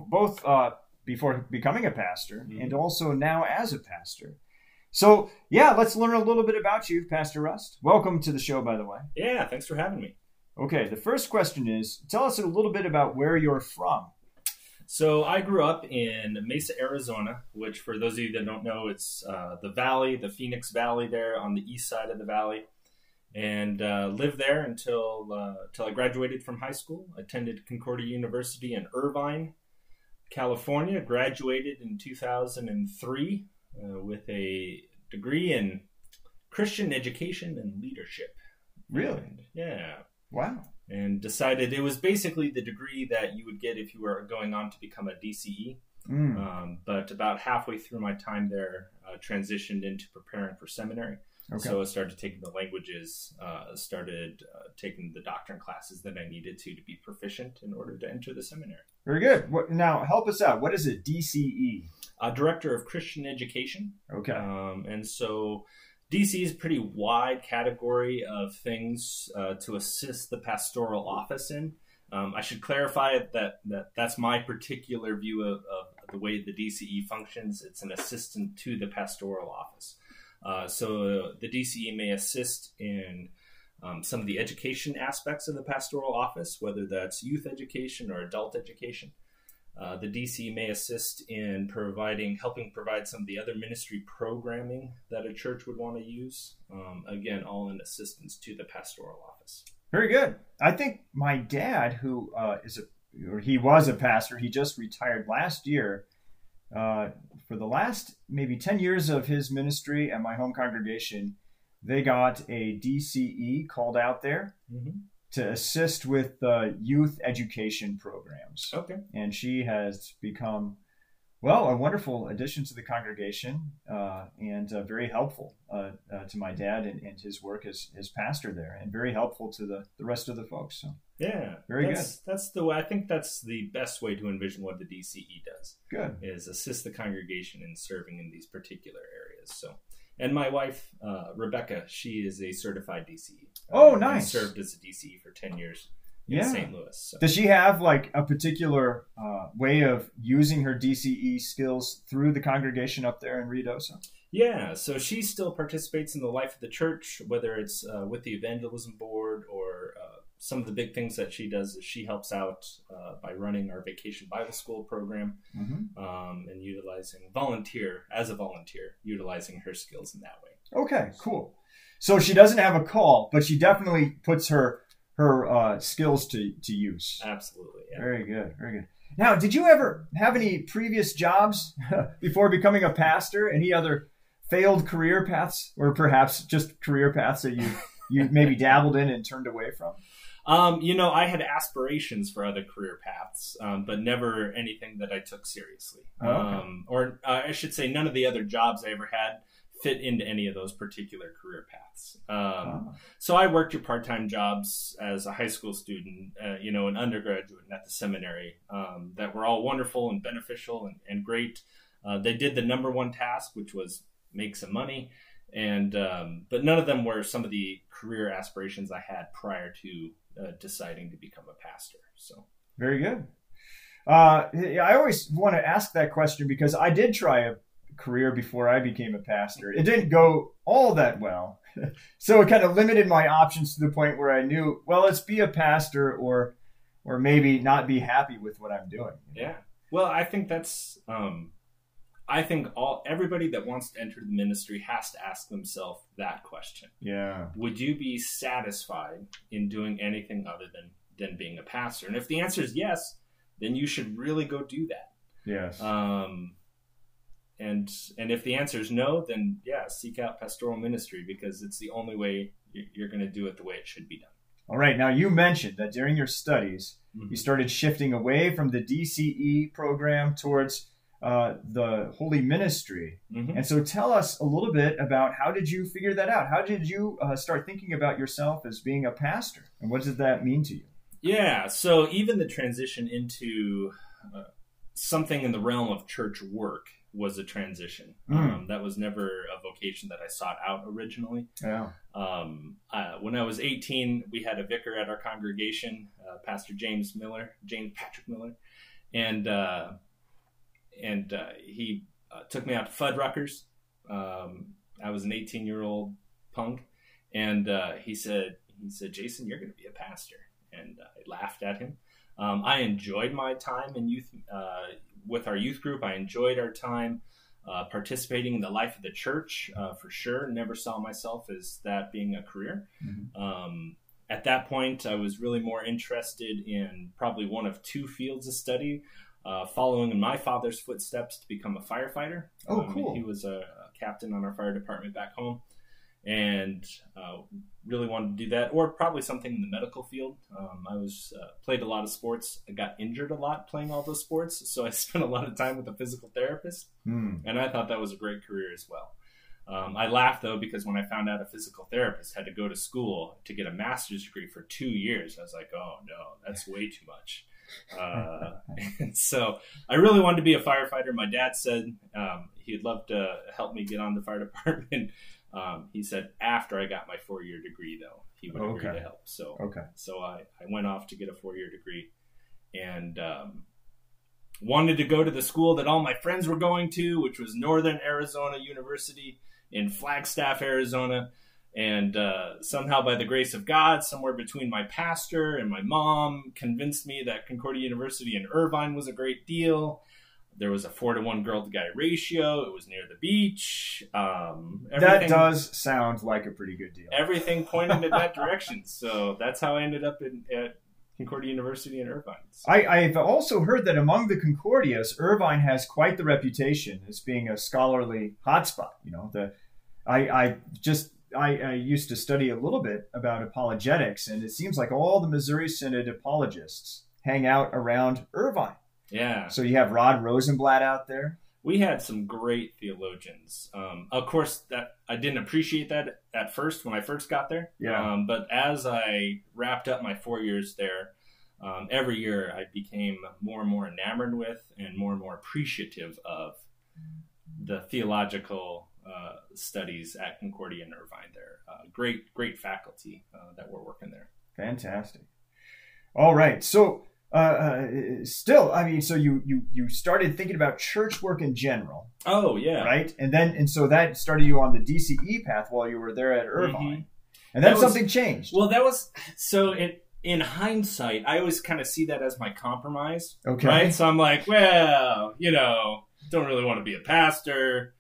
both uh, before becoming a pastor mm-hmm. and also now as a pastor. So, yeah, let's learn a little bit about you, Pastor Rust. Welcome to the show, by the way. Yeah, thanks for having me. Okay, the first question is tell us a little bit about where you're from. So I grew up in Mesa, Arizona, which for those of you that don't know, it's uh, the valley, the Phoenix Valley there on the east side of the valley, and uh, lived there until uh, until I graduated from high school. Attended Concordia University in Irvine, California. Graduated in 2003 uh, with a degree in Christian education and leadership. Really? And, yeah. Wow and decided it was basically the degree that you would get if you were going on to become a DCE. Mm. Um, but about halfway through my time there, uh, transitioned into preparing for seminary. Okay. So I started taking the languages, uh, started uh, taking the doctrine classes that I needed to to be proficient in order to enter the seminary. Very good. What, now, help us out. What is a DCE? A Director of Christian Education. Okay. Um, and so DC is a pretty wide category of things uh, to assist the pastoral office in. Um, I should clarify that, that that's my particular view of, of, the way the DCE functions. It's an assistant to the pastoral office. Uh, so the DCE may assist in um, some of the education aspects of the pastoral office, whether that's youth education or adult education. Uh, the DC may assist in providing, helping provide some of the other ministry programming that a church would want to use. Um, again, all in assistance to the pastoral office. Very good. I think my dad, who uh, is a, or he was a pastor, he just retired last year. Uh, for the last maybe 10 years of his ministry at my home congregation, they got a DCE called out there. Mm-hmm to assist with the youth education programs. Okay. And she has become, well, a wonderful addition to the congregation uh, and uh, very helpful uh, uh to my dad and, and, his work as, as pastor there, and very helpful to the, the rest of the folks. So yeah, very that's, good. That's the way. I think that's the best way to envision what the DCE does. Good is assist the congregation in serving in these particular areas. So and my wife uh, Rebecca, she is a certified DCE. Oh, um, nice! served as a DCE for ten years in yeah. St. Louis. So. Does she have like a particular uh, way of using her DCE skills through the congregation up there in Ruidoso? Yeah, so she still participates in the life of the church, whether it's uh, with the evangelism board or some of the big things that she does is she helps out uh, by running our vacation Bible school program mm-hmm. um, and utilizing volunteer as a volunteer, utilizing her skills in that way. Okay, cool. So she doesn't have a call, but she definitely puts her her uh, skills to to use. Absolutely. Yeah. Very good. Very good. Now, did you ever have any previous jobs before becoming a pastor? Any other failed career paths, or perhaps just career paths that you you maybe dabbled in and turned away from? Um, you know, I had aspirations for other career paths, um, but never anything that I took seriously. Oh, okay. um, or uh, I should say, none of the other jobs I ever had fit into any of those particular career paths. Oh. So I worked your part-time jobs as a high school student, uh, you know, an undergraduate and at the seminary um, that were all wonderful and beneficial and, and great. Uh, they did the number one task, which was make some money and um, but none of them were some of the career aspirations I had prior to uh, deciding to become a pastor. So very good. Uh, I always want to ask that question because I did try a career before I became a pastor. It didn't go all that well, so it kind of limited my options to the point where I knew, well, let's be a pastor or or maybe not be happy with what I'm doing. Yeah. Well, I think that's um, I think all everybody that wants to enter the ministry has to ask themselves that question. Yeah. Would you be satisfied in doing anything other than than being a pastor? And if the answer is yes, then you should really go do that. Yes. Um and and if the answer is no, then yeah, seek out pastoral ministry because it's the only way you're going to do it the way it should be done. All right. Now you mentioned that during your studies, mm-hmm. you started shifting away from the DCE program towards uh, the holy ministry. Mm-hmm. And so tell us a little bit about how did you figure that out? How did you uh, start thinking about yourself as being a pastor? And what did that mean to you? Yeah, so even the transition into uh, something in the realm of church work was a transition. Mm. Um, that was never a vocation that I sought out originally. Yeah. Um, uh, when I was 18, we had a vicar at our congregation, uh, Pastor James Miller, James Patrick Miller, and uh, and uh, he uh, took me out to Fuddruckers. Um, I was an 18 year old punk, and uh, he said, "He said, Jason, you're going to be a pastor." And I laughed at him. Um, I enjoyed my time in youth uh, with our youth group. I enjoyed our time uh, participating in the life of the church uh, for sure. Never saw myself as that being a career. Mm-hmm. Um, at that point, I was really more interested in probably one of two fields of study uh, following in my father's footsteps to become a firefighter. Oh, um, cool. He was a, captain on our fire department back home and uh, really wanted to do that, or probably something in the medical field. Um, I was uh, played a lot of sports. I got injured a lot playing all those sports, so I spent a lot of time with a physical therapist, mm. and I thought that was a great career as well. Um, I laughed though because when I found out a physical therapist had to go to school to get a master's degree for two years, I was like, "Oh no, that's way too much." Uh, and so I really wanted to be a firefighter. My dad said um, he'd love to help me get on the fire department. Um, he said after I got my four year degree, though, he would okay. agree to help. So, okay. so I, I went off to get a four year degree and um, wanted to go to the school that all my friends were going to, which was Northern Arizona University in Flagstaff, Arizona. And uh, somehow, by the grace of God, somewhere between my pastor and my mom, convinced me that Concordia University in Irvine was a great deal. There was a four to one girl to guy ratio. It was near the beach. Um, That does sound like a pretty good deal. everything pointed in that direction. So that's how I ended up in, at Concordia University in Irvine. So- I, I've also heard that among the Concordias, Irvine has quite the reputation as being a scholarly hotspot. You know, the I, I just I, I used to study a little bit about apologetics, and it seems like all the Missouri Synod apologists hang out around Irvine. yeah. So you have Rod Rosenbladt out there. we had some great theologians. Um, of course, that I didn't appreciate that at first when I first got there. Yeah. Um, but as I wrapped up my four years there, um, every year I became more and more enamored with and more and more appreciative of the theological uh, studies at Concordia and Irvine. There, uh, great, great faculty uh, that were working there. Fantastic. All right. So, uh, uh, still, I mean, so you you you started thinking about church work in general, Oh yeah, right? And then and so that started you on the DCE path while you were there at Irvine, Mhm. and then That was- something changed. Well, that was so. In in hindsight, I always kind of see that as my compromise. Okay. Right. So I'm like, well, you know, don't really want to be a pastor,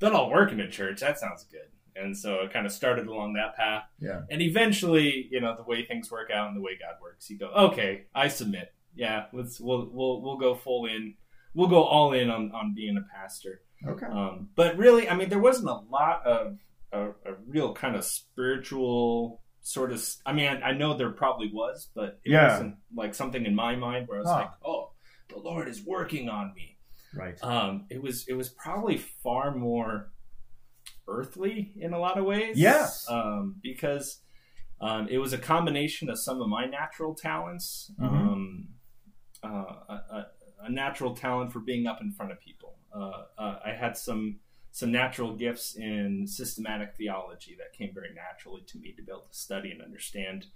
but I'll work in a church. That sounds good. And so it kind of started along that path. Yeah. And eventually, you know, the way things work out and the way God works, you go, okay, I submit. Yeah, let's we'll we'll we'll go full in. We'll go all in on on being a pastor. Okay. Um, but really, I mean, there wasn't a lot of a, a real kind of spiritual sort of. I mean, I, I know there probably was, but it Yeah. wasn't like something in my mind where I was Huh. like, "Oh, the Lord is working on me." Right. Um, it was it was probably far more earthly in a lot of ways. Yes. Um, because um, it was a combination of some of my natural talents. Mhm. Um, uh, a, a, a natural talent for being up in front of people. Uh, uh, I had some some natural gifts in systematic theology that came very naturally to me to be able to study and understand.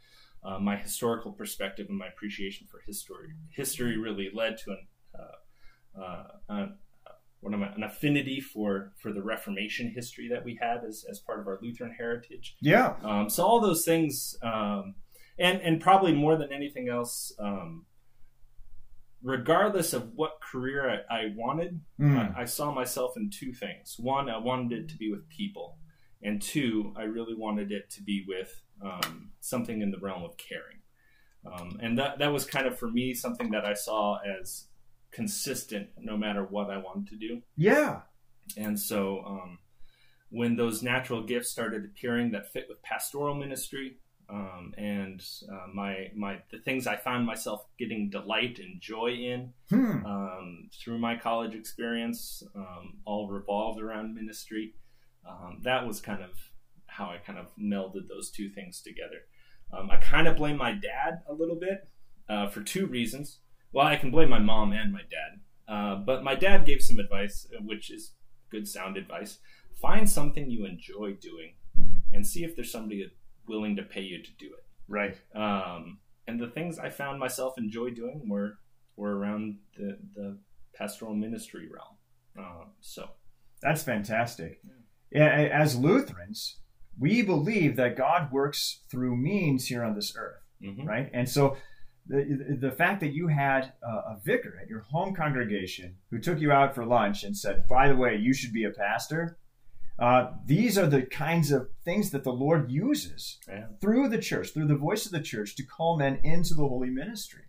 Uh, my historical perspective and my appreciation for history history really led to an uh, uh, an, what am I, an affinity for for the Reformation history that we had as, as part of our Lutheran heritage. Yeah. Um, so all those things, um, and and probably more than anything else, um, regardless of what career I, I wanted, Mm. I, I saw myself in two things. One, I wanted it to be with people, and two, I really wanted it to be with um, something in the realm of caring. Um, and that that was kind of for me something that I saw as consistent no matter what I wanted to do. Yeah. And so, um, when those natural gifts started appearing that fit with pastoral ministry, um, and uh, my my the things I found myself getting delight and joy in Hmm. um, through my college experience, um, all revolved around ministry. Um, that was kind of how I kind of melded those two things together. Um, I kind of blame my dad a little bit uh, for two reasons. Well, I can blame my mom and my dad, uh, but my dad gave some advice, uh, which is good sound advice. Find something you enjoy doing, and see if there's somebody willing to pay you to do it. Right. Um, and the things I found myself enjoy doing were were around the the pastoral ministry realm. Uh, so That's fantastic. Yeah, As Lutherans, we believe that God works through means here on this earth. mhm. right? And so the, the fact that you had a, a vicar at your home congregation who took you out for lunch and said, by the way, you should be a pastor, uh, these are the kinds of things that the Lord uses Yeah. through the church, through the voice of the church, to call men into the holy ministry.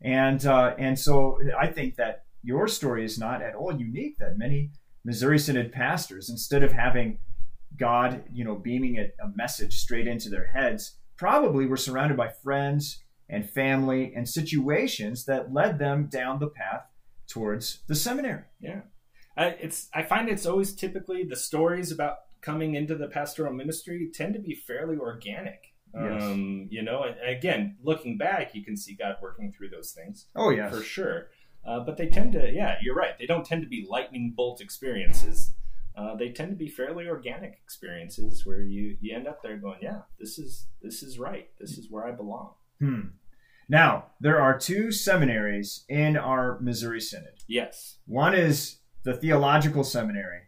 And uh, and so I think that your story is not at all unique. That many Missouri Synod pastors, instead of having God, you know, beaming a, a message straight into their heads, probably were surrounded by friends and family and situations that led them down the path towards the seminary. Yeah, I, it's I find it's always typically the stories about coming into the pastoral ministry tend to be fairly organic. Yes. Um, you know, and again, looking back, you can see God working through those things Oh yeah, for sure. Uh, but they tend to, yeah, you're right. They don't tend to be lightning bolt experiences. Uh, they tend to be fairly organic experiences where you you end up there going, yeah, this is this is right. This is where I belong. Hmm. Now there are two seminaries in our Missouri Synod. Yes. One is the theological seminary,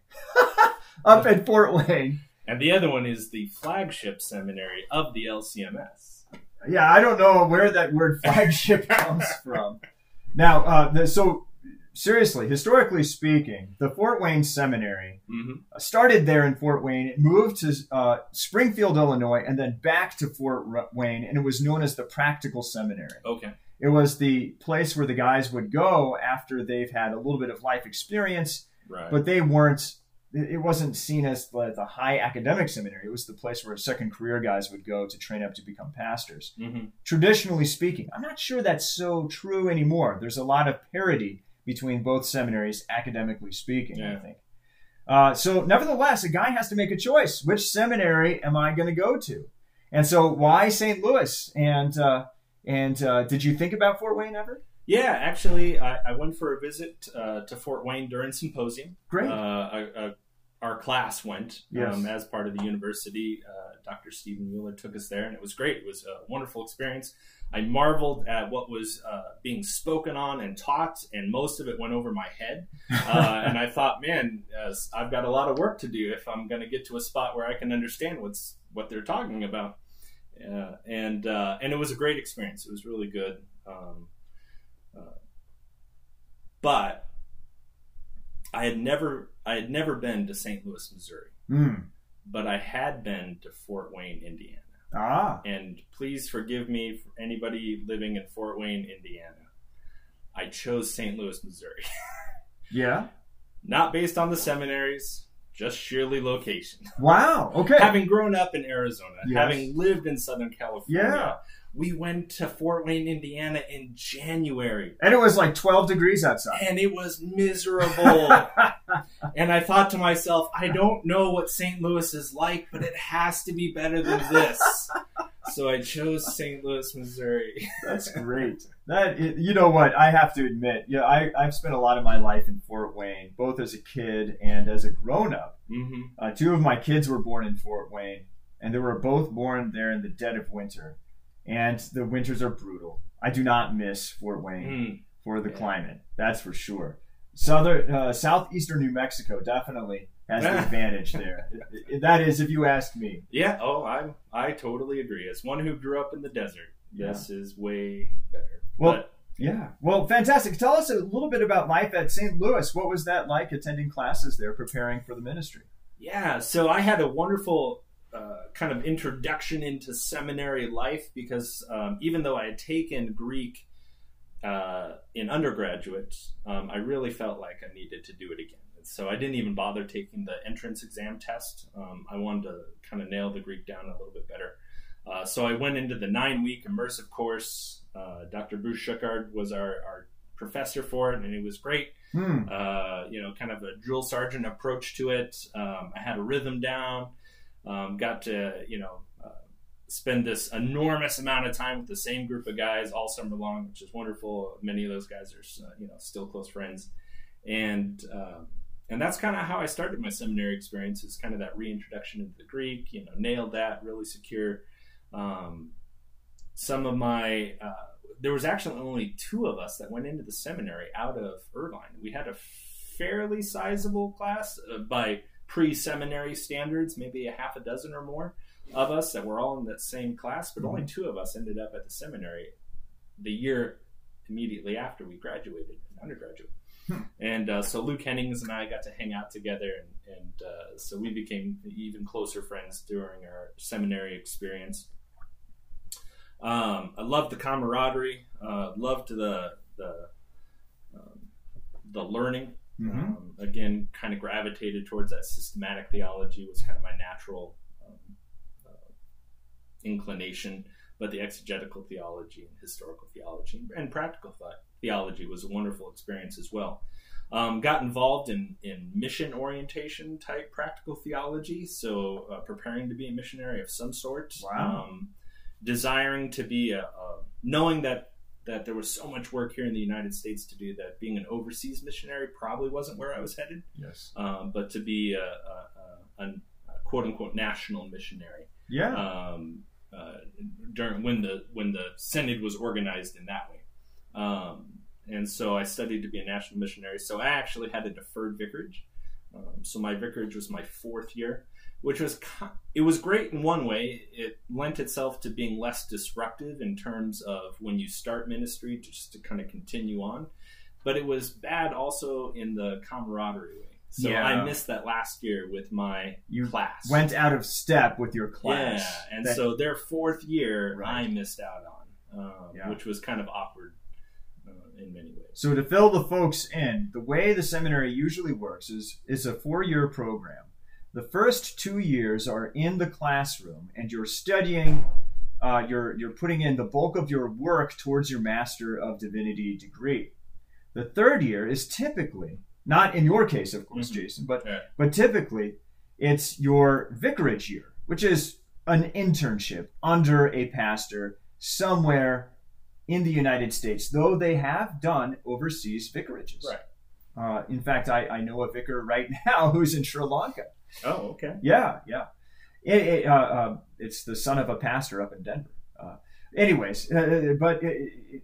up at Fort Wayne. And the other one is the flagship seminary of the LCMS. Yeah, I don't know where that word flagship comes from. Now, uh, the, so seriously, historically speaking, the Fort Wayne Seminary Mm-hmm. started there in Fort Wayne. It moved to uh, Springfield, Illinois, and then back to Fort Wayne, and it was known as the Practical Seminary. Okay. It was the place where the guys would go after they've had a little bit of life experience, Right. but they weren't. It wasn't seen as the, the high academic seminary. It was the place where second career guys would go to train up to become pastors. mm-hmm. Traditionally speaking, I'm not sure that's so true anymore. There's a lot of parity between both seminaries, academically speaking. I think. Uh, so, nevertheless, a guy has to make a choice. Which seminary am I going to go to? And so, why St. Louis? And uh, and uh, did you think about Fort Wayne ever? Yeah, actually, I, I went for a visit uh, to Fort Wayne during symposium. Great. Uh, our class went Yes. um, as part of the university. Dr. Steven Mueller took us there, and it was great. It was a wonderful experience. I marveled at what was uh, being spoken on and taught, and most of it went over my head. Uh, and I thought, man, uh, I've got a lot of work to do if I'm going to get to a spot where I can understand what's what they're talking about. Uh, and uh, and it was a great experience. It was really good. Um, uh, but I had never I had never been to St. Louis, Missouri, Hmm. But I had been to Fort Wayne, Indiana. Ah. And please forgive me for anybody living in Fort Wayne, Indiana. I chose St. Louis, Missouri, Yeah. not based on the seminaries, just sheerly location. Wow. Okay. having grown up in Arizona, Yes. having lived in Southern California, Yeah. We went to Fort Wayne, Indiana in January. and it was like 12 degrees outside. And it was miserable. and I thought to myself, I don't know what St. Louis is like, but it has to be better than this. so I chose St. Louis, Missouri. That's great. That you know what I have to admit, yeah, I I've spent a lot of my life in Fort Wayne, both as a kid and as a grown up. hmm Uh, two of my kids were born in Fort Wayne, and they were both born there in the dead of winter, and the winters are brutal. I do not miss Fort Wayne Mm. for the Yeah. climate, that's for sure. Southern uh, southeastern New Mexico definitely has the advantage there. It- it- that is, if you ask me. Yeah, oh, I I totally agree. As one who grew up in the desert, this is way better. Well, But- Yeah. Well, fantastic. Tell us a little bit about life at St. Louis. What was that like attending classes there, preparing for the ministry? Yeah, so I had a wonderful uh, kind of introduction into seminary life because um, even though I had taken Greek uh, in undergraduate, um, I really felt like I needed to do it again. And so I didn't even bother taking the entrance exam test. Um, I wanted to kind of nail the Greek down a little bit better. Uh, so I went into the nine week immersive course. Uh, Dr. Bruce Schuchard was our, our professor for it, and it was great Hmm. uh, you know, kind of a drill sergeant approach to it. Um, I had a rhythm down. Um, got to, you know, uh, spend this enormous amount of time with the same group of guys all summer long, which is wonderful. Many of those guys are, uh, you know, still close friends, and um, and that's kind of how I started my seminary experience. Is kind of that reintroduction into the Greek. You know, nailed that really secure. Um, some of my uh, there was actually only two of us that went into the seminary out of Irvine. We had a fairly sizable class uh, by pre-seminary standards, maybe a half a dozen or more of us that were all in that same class, but only two of us ended up at the seminary the year immediately after we graduated undergraduate. And uh, so Luke Hennings and I got to hang out together, and, and uh, so we became even closer friends during our seminary experience. Um, I loved the camaraderie. Uh, loved the the um, the learning. Mhm. Um, again, kind of gravitated towards that systematic theology was kind of my natural um, uh, inclination. But the exegetical theology and historical theology and practical th- theology was a wonderful experience as well. Um, got involved in, in mission orientation type practical theology, so uh, preparing to be a missionary of some sort. Wow. Um, desiring to be a, a knowing that that there was so much work here in the United States to do that being an overseas missionary probably wasn't where I was headed, Yes. um, but to be a, a, a, a quote unquote national missionary Yeah. um, uh, during when the when the synod was organized in that way. Um, and so I studied to be a national missionary. So I actually had a deferred vicarage Um, so my vicarage was my fourth year, which was it was great in one way. It lent itself to being less disruptive in terms of when you start ministry, just to kind of continue on. But it was bad also in the camaraderie way. So Yeah. I missed that last year with my You class. Went out of step with your class. Yeah, and That- so their fourth year, Right. I missed out on, um, Yeah. which was kind of awkward uh, in many ways. So to fill the folks in, the way the seminary usually works is is a four-year program. The first two years are in the classroom, and you're studying. Uh, you're you're putting in the bulk of your work towards your Master of Divinity degree. The third year is typically not in your case, of course, Mhm. Jason, but Yeah. but typically it's your vicarage year, which is an internship under a pastor somewhere in the United States, though they have done overseas vicarages. Right. Uh, in fact, I, I know a vicar right now who's in Sri Lanka. Oh, okay. Yeah, yeah. It, it, uh, uh, it's the son of a pastor up in Denver. Uh, anyways, uh, but it, it,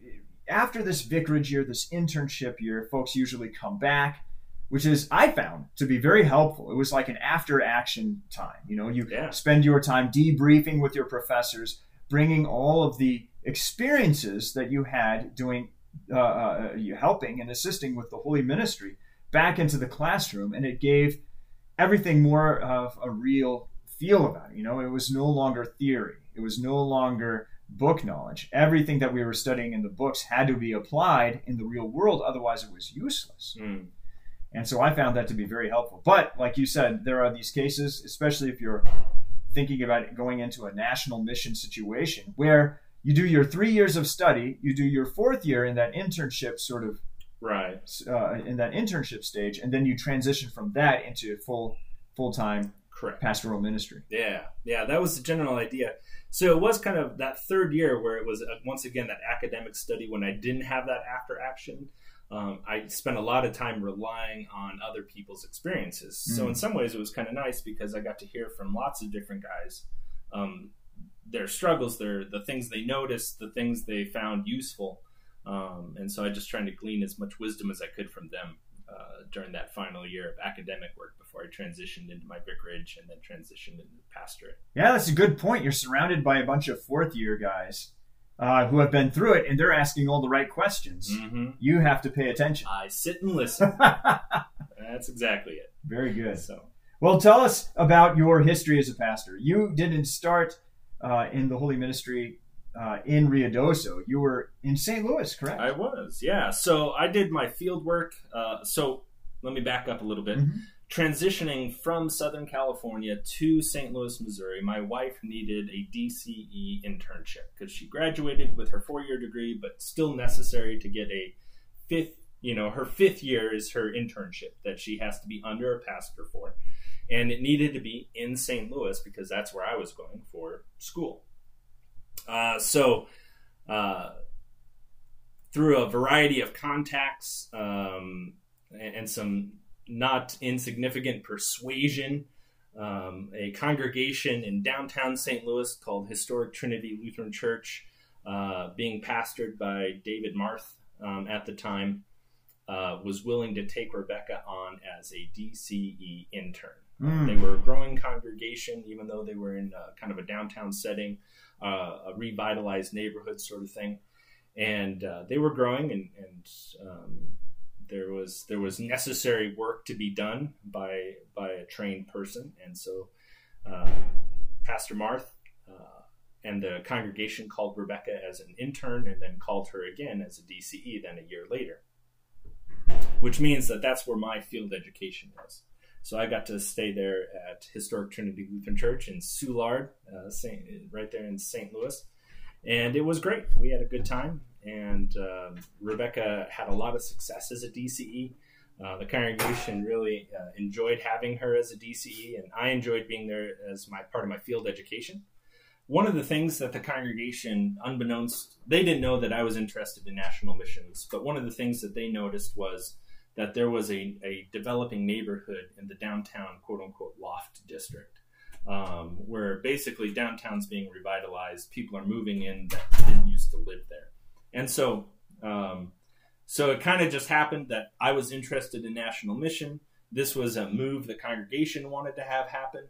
after this vicarage year, this internship year, folks usually come back, which is I found to be very helpful. It was like an after action time. You know, you Yeah. spend your time debriefing with your professors, bringing all of the experiences that you had doing, uh, uh, you helping and assisting with the holy ministry back into the classroom, and it gave everything more of a real feel about it. You know, it was no longer theory. It was no longer book knowledge. Everything that we were studying in the books had to be applied in the real world, otherwise it was useless. Mm. And so I found that to be very helpful. But like you said, there are these cases, especially if you're thinking about going into a national mission situation where you do your three years of study, you do your fourth year in that internship sort of Right. uh, in that internship stage, and then you transition from that into full full time Correct. pastoral ministry. Yeah, yeah, that was the general idea. So it was kind of that third year where it was uh, once again that academic study when I didn't have that after action. Um, I spent a lot of time relying on other people's experiences. So Mm. in some ways, it was kind of nice because I got to hear from lots of different guys, um, their struggles, their the things they noticed, the things they found useful, um, and so I just trying to glean as much wisdom as I could from them uh, during that final year of academic work before I transitioned into my vicarage and then transitioned into pastorate. Yeah, that's a good point. You're surrounded by a bunch of fourth year guys uh, who have been through it, and they're asking all the right questions. Mm-hmm. You have to pay attention. I sit and listen. That's exactly it. Very good. So Well, tell us about your history as a pastor. You didn't start uh, in the holy ministry uh, in Ruidoso. You were in St. Louis, correct? I was, yeah. So I did my field work. Uh, so let me back up a little bit. Mhm. Transitioning from Southern California to St. Louis, Missouri, my wife needed a DCE internship because she graduated with her four year degree, but still necessary to get a fifth. You know, her fifth year is her internship that she has to be under a pastor for. And it needed to be in St. Louis because that's where I was going for school. Uh, so, uh, through a variety of contacts um, and, and some not insignificant persuasion, um, a congregation in downtown St. Louis called Historic Trinity Lutheran Church, uh, being pastored by David Marth um, at the time, uh, was willing to take Rebecca on as a DCE intern. Mm. They were a growing congregation, even though they were in uh, kind of a downtown setting, uh, a revitalized neighborhood sort of thing, and uh, they were growing, and, and um, there was there was necessary work to be done by by a trained person, and so uh, Pastor Marth uh, and the congregation called Rebecca as an intern, and then called her again as a DCE. Then a year later, which means that that's where my field education was. So I got to stay there at Historic Trinity Lutheran Church in Soulard, uh, Saint, right there in St. Louis, and it was great. We had a good time, and um Rebecca had a lot of success as a DCE. Uh, the congregation really uh, enjoyed having her as a DCE, and I enjoyed being there as my part of my field education. One of the things that the congregation, unbeknownst, they didn't know that I was interested in national missions, but one of the things that they noticed was that there was a, a developing neighborhood in the downtown quote unquote loft district um, where basically downtown's being revitalized people are moving in that didn't used to live there. And so um, so it kind of just happened that i was interested in national mission. This was a move the congregation wanted to have happen,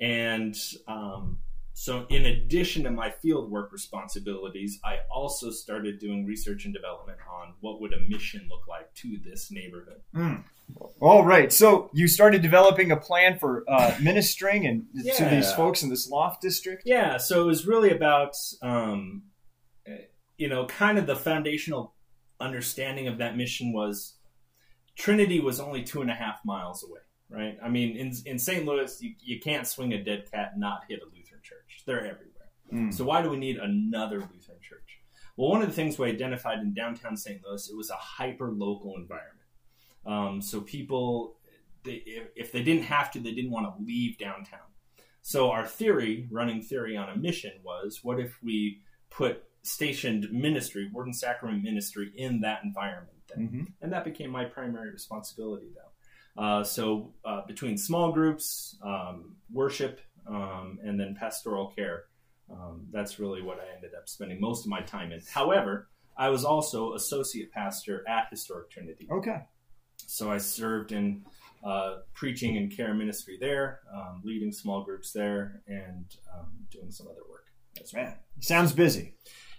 and um, so in addition to my fieldwork responsibilities, I also started doing research and development on what would a mission look like to this neighborhood. Mm. All right. So you started developing a plan for uh, ministering and yeah. to these folks in this loft district. Yeah. So it was really about, um, you know, kind of the foundational understanding of that mission was Trinity was only two and a half miles away. Right. I mean, in in St. Louis, you, you can't swing a dead cat and not hit a Lutheran church. They're everywhere. Mm. So why do we need another Lutheran church? Well, one of the things we identified in downtown St. Louis, it was a hyper local environment. Um, so people, they, if, if they didn't have to, they didn't want to leave downtown. So our theory, running theory on a mission, was what if we put stationed ministry, word and sacrament ministry, in that environment? Then? Mm-hmm. And that became my primary responsibility, though. Uh, so uh, between small groups, um, worship, um, and then pastoral care, um, that's really what I ended up spending most of my time in. However, I was also associate pastor at Historic Trinity. Okay. So I served in uh, preaching and care ministry there, um, leading small groups there, and um, doing some other work. That's right. Sounds busy.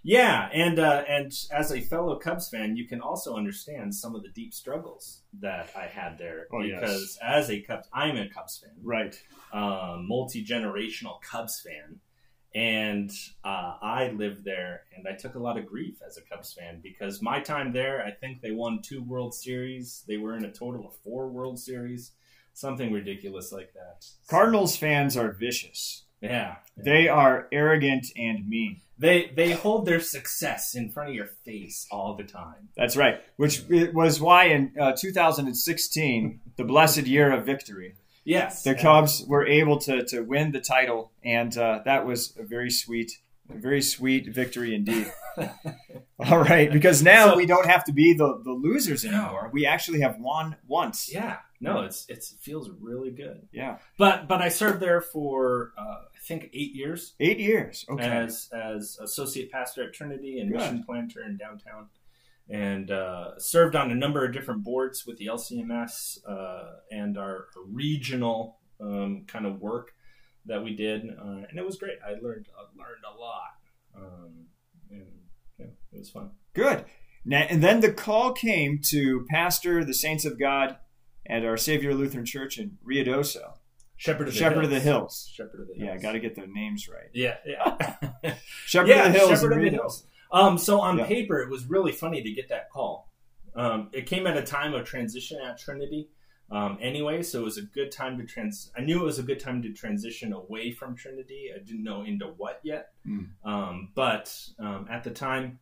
Yeah, and uh, and as a fellow Cubs fan, you can also understand some of the deep struggles that I had there oh, because yes. as a Cubs, I'm a Cubs fan, right? Um, Multi generational Cubs fan, and uh, I lived there, and I took a lot of grief as a Cubs fan because my time there, I think they won two World Series. They were in a total of four World Series, something ridiculous like that. Cardinals fans are vicious. Yeah, they are arrogant and mean. They they hold their success in front of your face all the time. That's right. Which was why in uh, 2016, the blessed year of victory, Yes, the Cubs were able to to win the title, and uh, that was a very sweet, a very sweet victory indeed. All right, because now so, we don't have to be the, the losers anymore. We actually have won once. Yeah, no, it's, it's it feels really good. Yeah, but but I served there for uh, think eight years. Eight years, okay. As as associate pastor at Trinity and good. mission planter in downtown and uh, served on a number of different boards with the LCMS uh, and our regional um, kind of work that we did, uh, and it was great. I learned learned a lot, um, and yeah, it was fun. Good. Now, and then the call came to pastor the Saints of God at our Savior Lutheran Church in Ruidoso. Shepherd of the Shepherd Hills. of the Hills. Shepherd of the Hills. Yeah, got to get the names right. Yeah, yeah. Shepherd yeah, of the Hills. Shepherd of the Hills. Um, so on Yeah. paper, it was really funny to get that call. Um, it came at a time of transition at Trinity. Um, anyway, so it was a good time to trans. I knew it was a good time to transition away from Trinity. I didn't know into what yet, Mm. um, but um, at the time,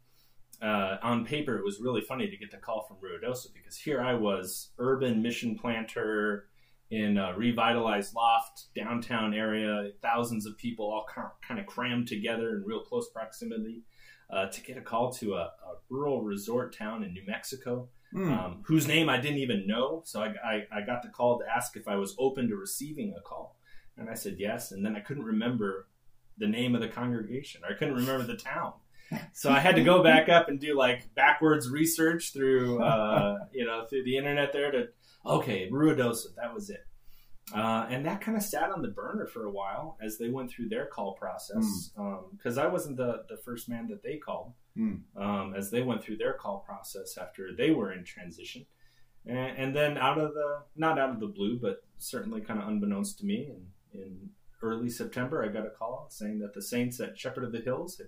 uh, on paper, it was really funny to get the call from Ruidoso because here I was, urban mission planter in a revitalized loft downtown area, thousands of people all kind of crammed together in real close proximity. Uh, to get a call to a, a rural resort town in New Mexico, Hmm. um, whose name I didn't even know. So I, I, I got the call to ask if I was open to receiving a call. And I said yes. And then I couldn't remember the name of the congregation, or I couldn't remember the town. So I had to go back up and do like backwards research through, uh, you know, through the internet there to, okay, Ruidoso, that was it. Uh, and that kind of sat on the burner for a while as they went through their call process. Because I wasn't the, the first man that they called Hmm. um, as they went through their call process after they were in transition. And, and then out of the, not out of the blue, but certainly kind of unbeknownst to me, in, in early September, I got a call saying that the Saints at Shepherd of the Hills had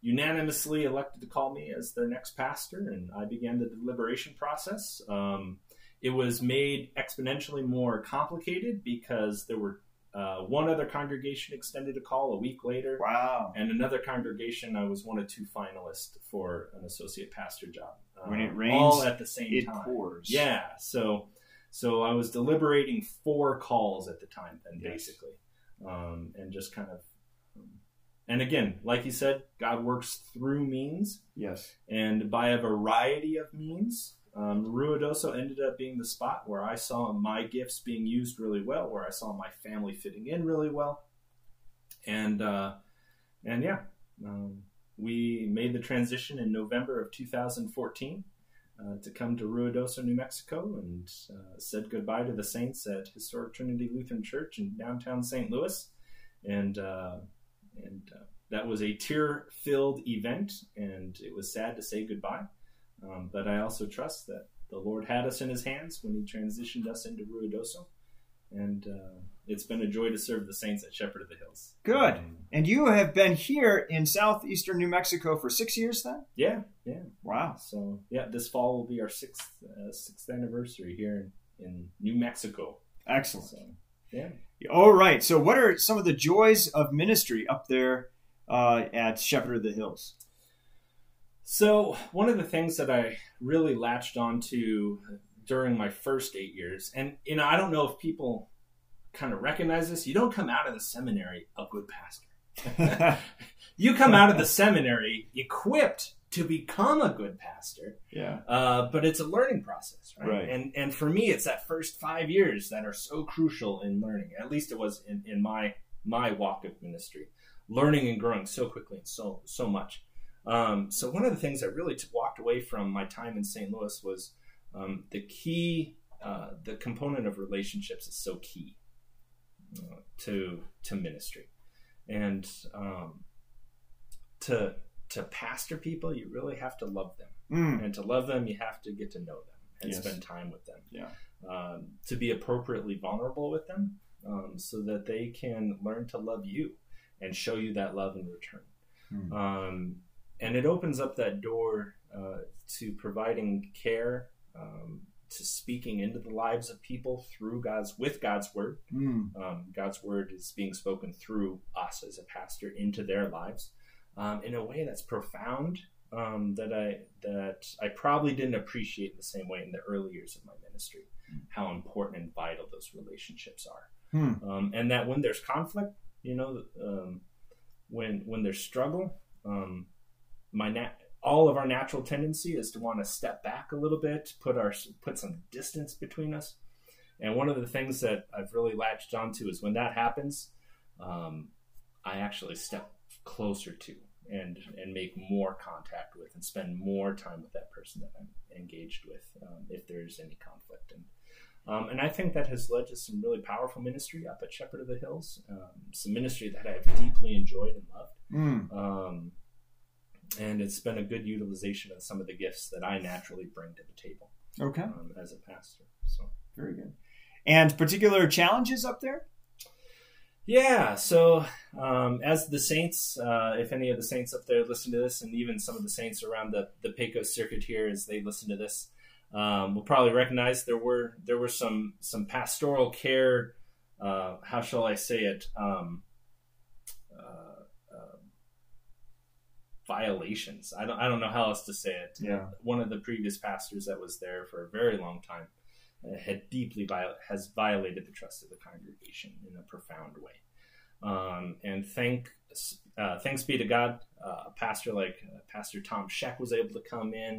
unanimously elected to call me as their next pastor, and I began the deliberation process. Um, it was made exponentially more complicated because there were uh, one other congregation extended a call a week later, Wow. and another congregation I was one of two finalists for an associate pastor job. When it rains, all at the same It time. pours. Yeah, so so I was deliberating four calls at the time, then Yes. basically, um, and just kind of. um, And again, like you said, God works through means Yes. and by a variety of means. Um, Ruidoso ended up being the spot where I saw my gifts being used really well, where I saw my family fitting in really well, and uh, and yeah, um, we made the transition in November of 2014. uh, to come to Ruidoso, New Mexico, and uh, said goodbye to the saints at Historic Trinity Lutheran Church in downtown St. Louis, and uh, and uh, that was a tear-filled event, and it was sad to say goodbye. Um, but I also trust that the Lord had us in His hands when He transitioned us into Ruidoso, and uh, it's been a joy to serve the saints at Shepherd of the Hills. Good. Um, And you have been here in southeastern New Mexico for six years then? yeah, yeah. Wow. So yeah, this fall will be our sixth uh, sixth anniversary here in, in New Mexico. Excellent. So yeah. All right. So, what are some of the joys of ministry up there uh, at Shepherd of the Hills? So one of the things that I really latched onto during my first eight years, and you know, I don't know if people kind of recognize this. You don't come out of the seminary a good pastor. you come out of the seminary equipped to become a good pastor, yeah. uh, but it's a learning process, right? Right. And and for me, it's that first five years that are so crucial in learning. At least it was in, in my my walk of ministry, learning and growing so quickly and so so much. Um, so one of the things I really t- walked away from my time in St. Louis was um, the key, uh, the component of relationships is so key uh, to to ministry, and um, to to pastor people, you really have to love them, Mm. and to love them, you have to get to know them and Yes. spend time with them. Yeah. Um, to be appropriately vulnerable with them, um, so that they can learn to love you and show you that love in return. Hmm. And it opens up that door uh, to providing care, um, to speaking into the lives of people through God's with God's word. Mm. Um, God's word is being spoken through us as a pastor into their lives um, in a way that's profound. Um, that I that I probably didn't appreciate in the same way in the early years of my ministry, how important and vital those relationships are, um, and that when there's conflict, you know, um, when when there's struggle, um, my nat- all of our natural tendency is to want to step back a little bit, put our put some distance between us. And one of the things that I've really latched onto is when that happens, um, I actually step closer to and and make more contact with and spend more time with that person that I'm engaged with um, if there's any conflict. And um, and I think that has led to some really powerful ministry up at Shepherd of the Hills, um, some ministry that I've deeply enjoyed and loved. Mm. And it's been a good utilization of some of the gifts that I naturally bring to the table Okay. um, as a pastor. So. Very good. And particular challenges up there? Yeah, so um, as the saints, uh, if any of the saints up there listen to this, and even some of the saints around the the Pecos circuit here, as they listen to this, um, will probably recognize there were there were some some pastoral care. Uh, how shall I say it? Um, uh, uh, violations. I don't I don't know how else to say it. Yeah. One of the previous pastors that was there for a very long time uh, had deeply viol- has violated the trust of the congregation in a profound way. Um, and thank uh, thanks be to God, uh, a pastor like uh, Pastor Tom Sheck was able to come in.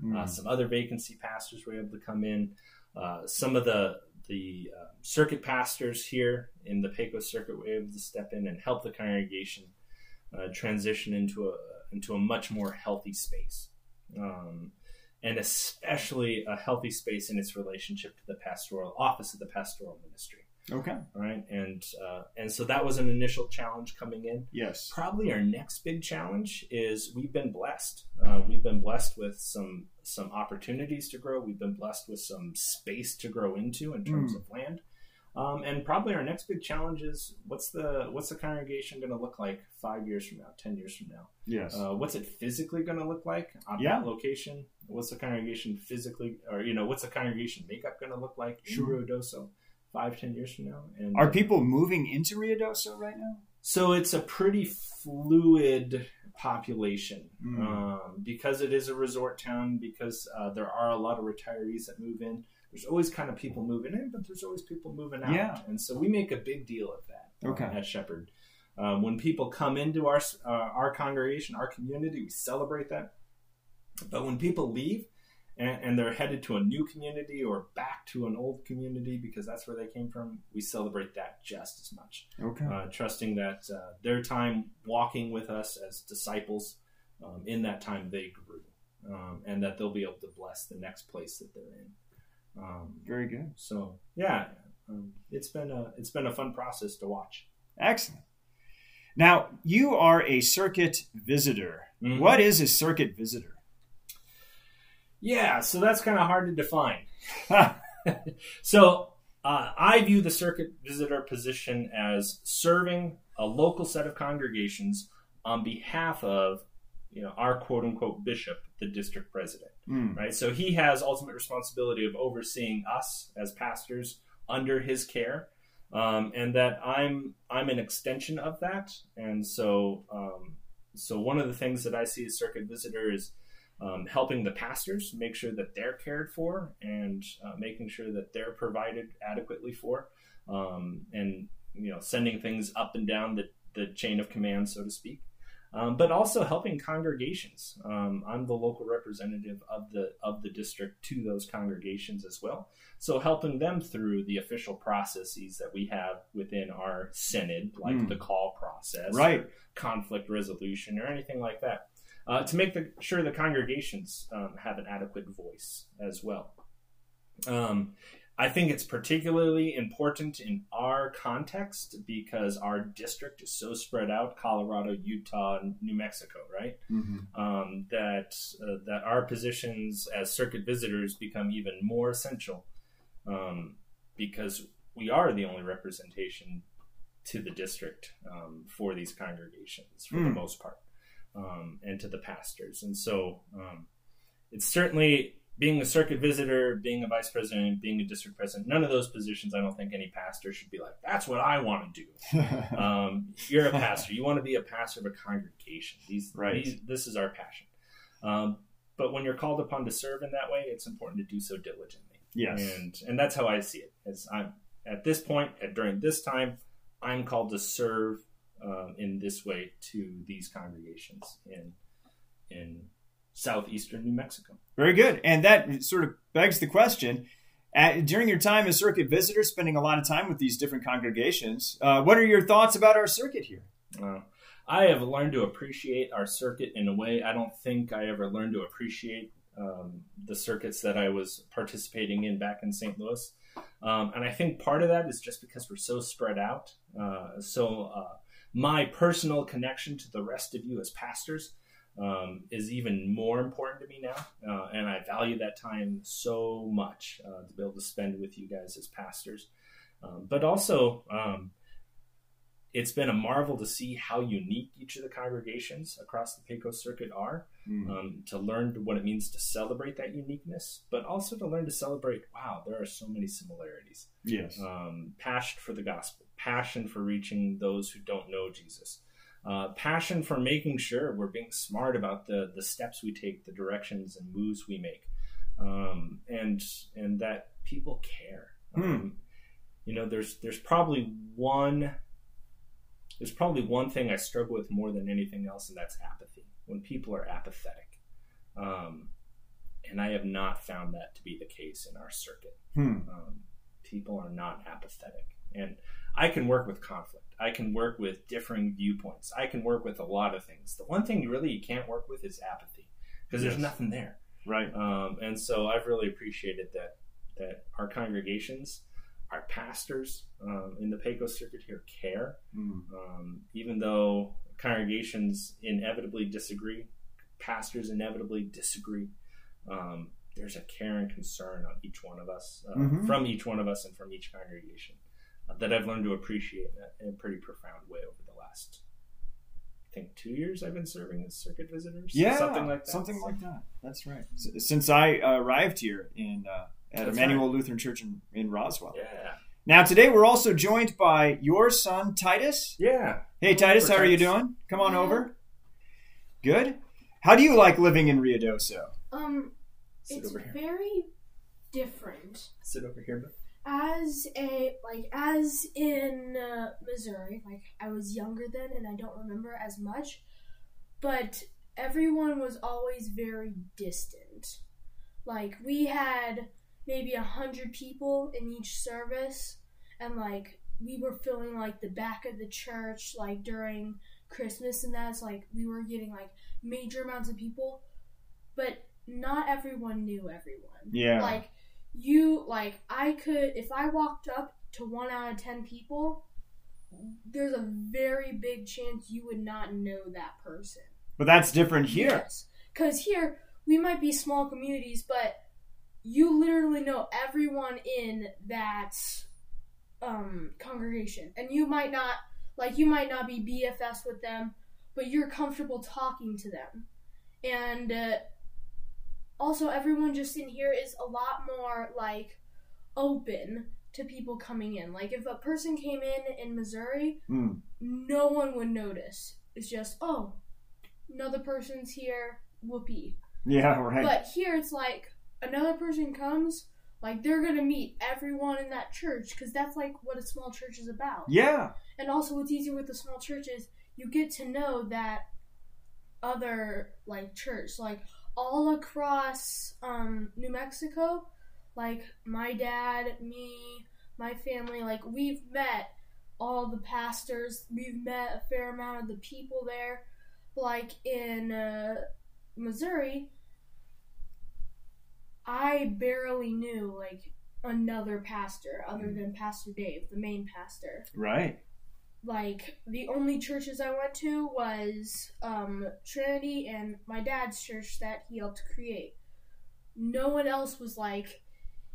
Uh, Mm. some other vacancy pastors were able to come in. Uh, some of the the uh, circuit pastors here in the Pecos circuit were able to step in and help the congregation uh, transition into a into a much more healthy space, um, and especially a healthy space in its relationship to the pastoral office of the pastoral ministry. Okay. All right, and uh, and so that was an initial challenge coming in Yes. probably our next big challenge is we've been blessed. Uh, we've been blessed with some some opportunities to grow. We've been blessed with some space to grow into in terms Mm. of land. Um, and probably our next big challenge is what's the what's the congregation going to look like five years from now, ten years from now? Yes. Uh, what's it physically going to look like on Yeah. that location? What's the congregation physically, or you know, what's the congregation makeup going to look like in Sure. Ruidoso five, ten years from now? And Are uh, people moving into Ruidoso right now? so it's a pretty fluid population Mm. um, because it is a resort town. Because uh, there are a lot of retirees that move in. There's always kind of people moving in, but there's always people moving out. Yeah. And so we make a big deal of that uh, Okay. at Shepherd. Um, when people come into our uh, our congregation, our community, we celebrate that. But when people leave and, and they're headed to a new community or back to an old community because that's where they came from, we celebrate that just as much Okay. uh, trusting that uh, their time walking with us as disciples, um, in that time they grew. um, and that they'll be able to bless the next place that they're in. Um, Very good. so yeah, um, it's been a it's been a fun process to watch. Excellent. Now, you are a circuit visitor. Mhm. What is a circuit visitor? Yeah, so that's kind of hard to define. so uh, I view the circuit visitor position as serving a local set of congregations on behalf of you know our quote unquote bishop, the district president. Hmm. Right, so he has ultimate responsibility of overseeing us as pastors under his care, um, and that I'm I'm an extension of that. And so um, so one of the things that I see as circuit visitor is um, helping the pastors make sure that they're cared for and uh, making sure that they're provided adequately for, um, and you know sending things up and down the, the chain of command, so to speak. Um, but also helping congregations. Um, I'm the local representative of the of the district to those congregations as well. So helping them through the official processes that we have within our synod, like Hmm. the call process, Right. conflict resolution, or anything like that uh, to make the, sure the congregations um, have an adequate voice as well. I think it's particularly important in our context because our district is so spread out Colorado, Utah, and New Mexico, right? Mhm. um, that uh, that our positions as circuit visitors become even more essential um, because we are the only representation to the district um, for these congregations for the Hmm. most part, um, and to the pastors. And so um, it's certainly being a circuit visitor, being a vice president, being a district president. None of those positions, I don't think any pastor should be like, "That's what I want to do." um, you're a pastor. You want to be a pastor of a congregation. These, Right. these this is our passion. Um, but when you're called upon to serve in that way, it's important to do so diligently. yes. And and that's how I see it. As I'm at this point, at, during this time, I'm called to serve um, in this way to these congregations in in southeastern New Mexico. Very good. And that sort of begs the question. At, during your time as circuit visitor, spending a lot of time with these different congregations, uh, what are your thoughts about our circuit here? Uh, I have learned to appreciate our circuit in a way I don't think I ever learned to appreciate um, the circuits that I was participating in back in St. Louis. Um, and I think part of that is just because we're so spread out. Uh, so uh, my personal connection to the rest of you as pastors um, is even more important to me now. Uh, and I value that time so much uh, to be able to spend with you guys as pastors. Um, but also, um, it's been a marvel to see how unique each of the congregations across the Pecos Circuit are. Um, to learn what it means to celebrate that uniqueness, but also to learn to celebrate. Wow, there are so many similarities. Yes. Um, passion for the gospel, passion for reaching those who don't know Jesus, uh, passion for making sure we're being smart about the the steps we take, the directions and moves we make, um, and and that people care. Um, you know, there's there's probably one there's probably one thing I struggle with more than anything else, and that's apathy. When people are apathetic, um, and I have not found that to be the case in our circuit. Hmm. Um, people are not apathetic, and I can work with conflict. I can work with differing viewpoints. I can work with a lot of things. The one thing you really you can't work with is apathy because there's nothing there. Right. Um, and so I've really appreciated that that our congregations, our pastors um, in the Pecos circuit here care, Hmm. um, even though congregations inevitably disagree, pastors inevitably disagree. Um, there's a care and concern on each one of us, uh, Mhm. from each one of us, and from each congregation that I've learned to appreciate in a, pretty profound way over the last. I think two years I've been serving as circuit visitors. Yeah. something like that. Something like that. That's right. S- Since I uh, arrived here in uh, at That's Emmanuel Lutheran Church in, in Roswell. Yeah, Now today we're also joined by your son Titus. yeah. Hey Titus, over, how are you doing? Come on Yeah. over. Good. How do you like living in Ruidoso? Um, Sit it's over here. very different. Sit over here, but As a like as in uh, Missouri, like I was younger then and I don't remember as much, but everyone was always very distant. Like we had maybe a hundred people in each service, and like we were filling like the back of the church like during Christmas and that's like we were getting like major amounts of people. But not everyone knew everyone. Yeah. Like you like I could if I walked up to one out of ten people, there's a very big chance you would not know that person. But that's different here. Yes. Because here we might be small communities, but you literally know everyone in that um, congregation, and you might not like you might not be BFS with them, but you're comfortable talking to them, and uh, also everyone just in here is a lot more like open to people coming in. Like if a person came in in Missouri, Mm. no one would notice. It's just oh, another person's here. Whoopee. Yeah, right. But here it's like another person comes, like they're gonna meet everyone in that church because that's like what a small church is about. yeah. And also, what's easier with the small church is you get to know that other like church, like all across um, New Mexico, like my dad, me, my family, like we've met all the pastors, we've met a fair amount of the people there. Like in uh, Missouri, I barely knew like another pastor other than Pastor Dave, the main pastor Right. Like the only churches I went to was um, Trinity and my dad's church that he helped create. No one else was like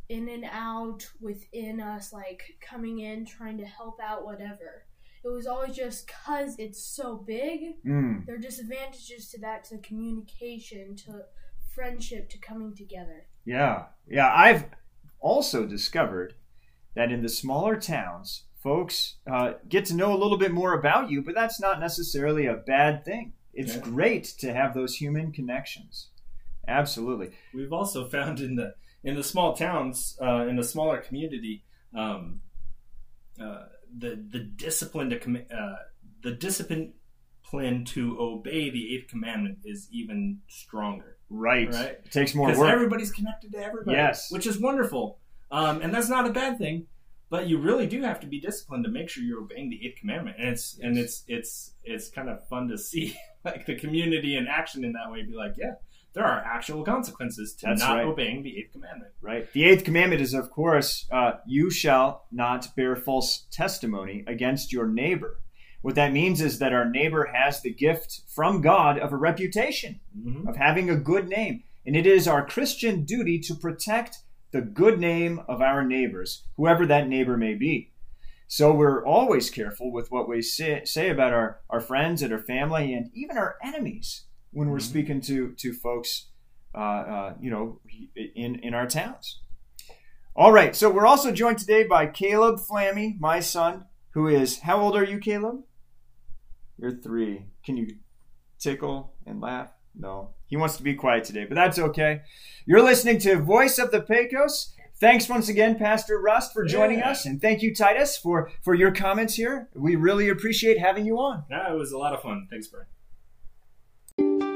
in and out within us, like coming in trying to help out, whatever. It was always just cause it's so big. Mm. There are disadvantages to that, to communication, to friendship, to coming together. Yeah. Yeah. I've also discovered that in the smaller towns, folks uh, get to know a little bit more about you, but that's not necessarily a bad thing. It's Yeah. great to have those human connections. Absolutely. We've also found in the in the small towns, uh, in the smaller community, um, uh, the the discipline to commit, uh, the discipline plan to obey the eighth commandment is even stronger. Right. Right. It takes more because work. everybody's connected to everybody. Yes. which is wonderful, um, and that's not a bad thing. But you really do have to be disciplined to make sure you're obeying the eighth commandment, and it's and it's it's it's kind of fun to see like the community in action in that way. Be like, yeah, there are actual consequences to That's not right. obeying the eighth commandment. Right. The eighth commandment is, of course, uh, you shall not bear false testimony against your neighbor. What that means is that our neighbor has the gift from God of a reputation, Mhm. of having a good name. And it is our Christian duty to protect the good name of our neighbors, whoever that neighbor may be. So we're always careful with what we say, say about our, our friends and our family and even our enemies when we're Mhm. speaking to, to folks, uh, uh, you know, in, in our towns. All right, so we're also joined today by Caleb Flammy, my son, who is, how old are you, Caleb? You're three. Can you tickle and laugh? No. He wants to be quiet today, but that's okay. You're listening to Voice of the Pecos. Thanks once again, Pastor Rust, for joining Yeah. us, and thank you, Titus, for for your comments here. We really appreciate having you on. Yeah, it was a lot of fun. Thanks, Brian.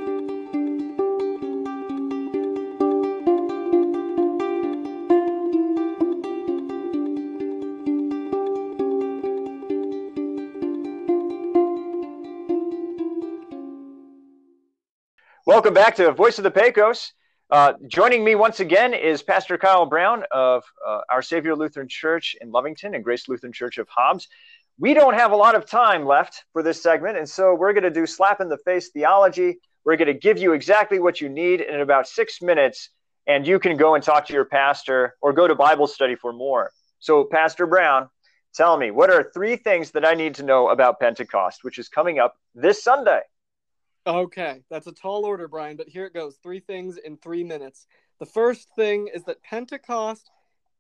Welcome back to Voice of the Pecos. Uh, joining me once again is Pastor Kyle Brown of uh, Our Savior Lutheran Church in Lovington and Grace Lutheran Church of Hobbs. We don't have a lot of time left for this segment, and so we're going to do slap in the face theology. We're going to give you exactly what you need in about six minutes, and you can go and talk to your pastor or go to Bible study for more. So, Pastor Brown, tell me, what are three things that I need to know about Pentecost, which is coming up this Sunday? Okay, that's a tall order, Brian, but here it goes. Three things in three minutes. The first thing is that Pentecost,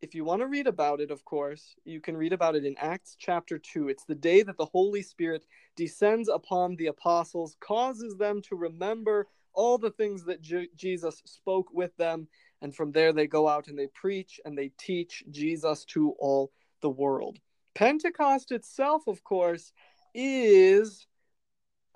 if you want to read about it, of course, you can read about it in Acts chapter 2. It's the day that the Holy Spirit descends upon the apostles, causes them to remember all the things that Je- Jesus spoke with them, and from there they go out and they preach and they teach Jesus to all the world. Pentecost itself, of course, is